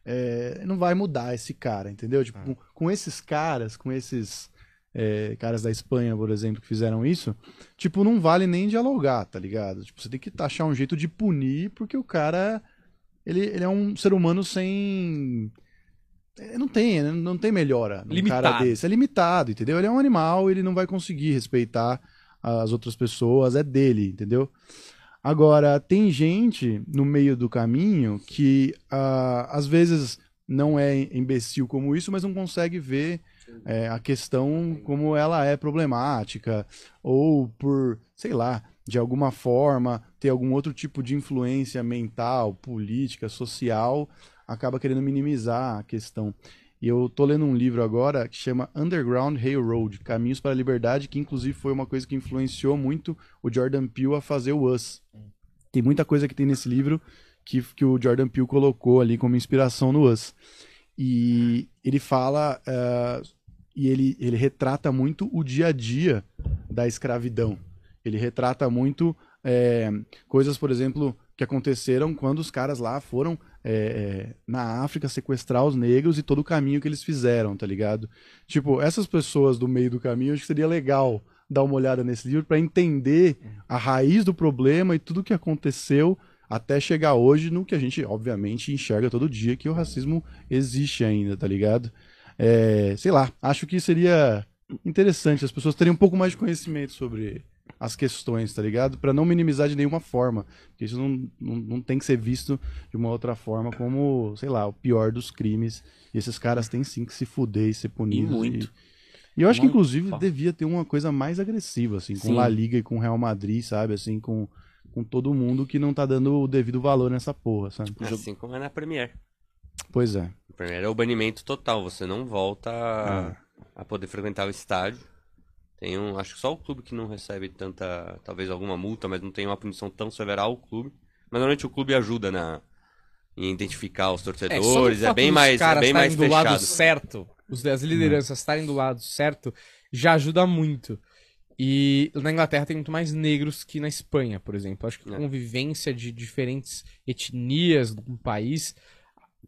é, não vai mudar esse cara, entendeu? Tipo, com, com esses caras, com esses é, caras da Espanha, por exemplo, que fizeram isso, tipo, não vale nem dialogar, tá ligado? Tipo, você tem que achar um jeito de punir porque o cara ele, ele é um ser humano sem é, não tem, né? não tem melhora num Limitado. cara desse. É limitado, entendeu? Ele é um animal, ele não vai conseguir respeitar as outras pessoas, é dele, entendeu? Agora, tem gente no meio do caminho que ah, às vezes não é imbecil como isso, mas não consegue ver é, a questão como ela é problemática, ou por, sei lá, de alguma forma ter algum outro tipo de influência mental, política, social, acaba querendo minimizar a questão. E eu tô lendo um livro agora que chama Underground Railroad, Caminhos para a Liberdade, que inclusive foi uma coisa que influenciou muito o Jordan Peele a fazer o Us. Tem muita coisa que tem nesse livro que, que o Jordan Peele colocou ali como inspiração no Us. E ele fala eh, e ele, ele retrata muito o dia a dia da escravidão. Ele retrata muito eh, coisas, por exemplo, que aconteceram quando os caras lá foram é, é, na África sequestrar os negros e todo o caminho que eles fizeram, tá ligado? Tipo, essas pessoas do meio do caminho, acho que seria legal dar uma olhada nesse livro para entender a raiz do problema e tudo que aconteceu até chegar hoje no que a gente, obviamente, enxerga todo dia, que o racismo existe ainda, tá ligado? É, sei lá, acho que seria interessante as pessoas terem um pouco mais de conhecimento sobre as questões, tá ligado? Para não minimizar de nenhuma forma. Porque isso não, não, não tem que ser visto de uma outra forma como, sei lá, o pior dos crimes. E esses caras têm sim que se fuder e ser punidos. E muito. E, e eu acho que, Muito inclusive, foda. devia ter uma coisa mais agressiva, assim, com Sim. La Liga e com o Real Madrid, sabe? Assim, com, com todo mundo que não tá dando o devido valor nessa porra, sabe? Assim como é na Premiere. Pois é. Na Premiere é o banimento total, você não volta a, Ah. a poder frequentar o estádio. Tem um, acho que só o clube que não recebe tanta, talvez alguma multa, mas não tem uma punição tão severa ao clube. Mas normalmente o clube ajuda na em identificar os o torcedores, é, fato bem mais, é bem mais estarem do lado fechado. certo, os das lideranças estarem do lado certo, já ajuda muito. E na Inglaterra tem muito mais negros que na Espanha, por exemplo. Acho que a É. convivência de diferentes etnias no país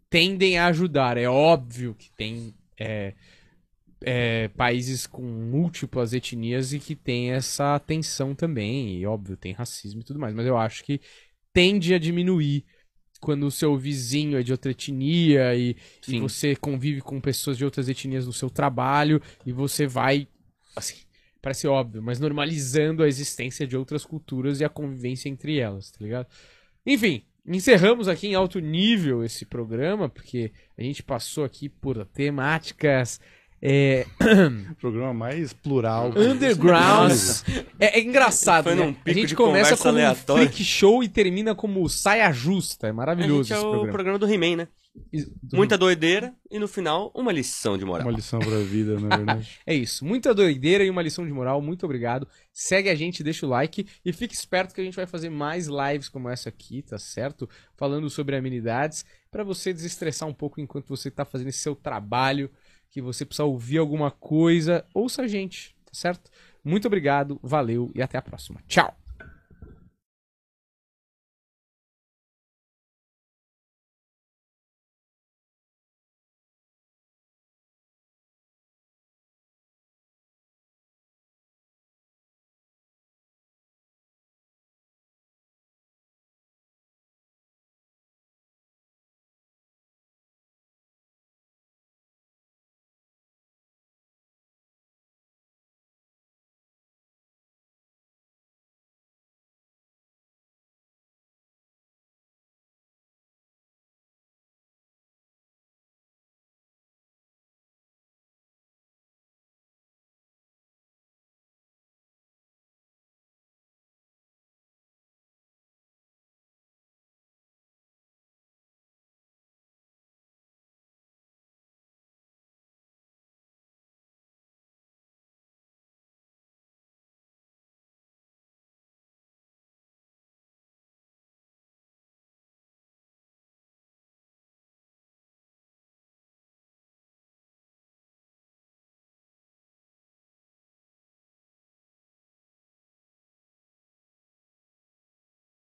tendem a ajudar. É óbvio que tem é, é, países com múltiplas etnias e que tem essa tensão também. E óbvio, tem racismo e tudo mais. Mas eu acho que tende a diminuir quando o seu vizinho é de outra etnia e, e você convive com pessoas de outras etnias no seu trabalho e você vai, assim, parece óbvio, mas normalizando a existência de outras culturas e a convivência entre elas, tá ligado? Enfim, encerramos aqui em alto nível esse programa, porque a gente passou aqui por temáticas é, O programa mais plural. undergrounds. É, é engraçado, Foi né? num A gente de começa conversa com um freak show e termina como saia justa. É A maravilhoso gente é esse o programa. programa do He-Man, né? E- Muita doideira e no final uma lição de moral. Uma lição pra vida, na verdade. É isso. Muita doideira e uma lição de moral. Muito obrigado. Segue a gente, deixa o like e fique esperto que a gente vai fazer mais lives como essa aqui, tá certo? Falando sobre amenidades pra você desestressar um pouco enquanto você tá fazendo esse seu trabalho, que você precisa ouvir alguma coisa, ouça a gente, tá certo? Muito obrigado, valeu e até a próxima. Tchau.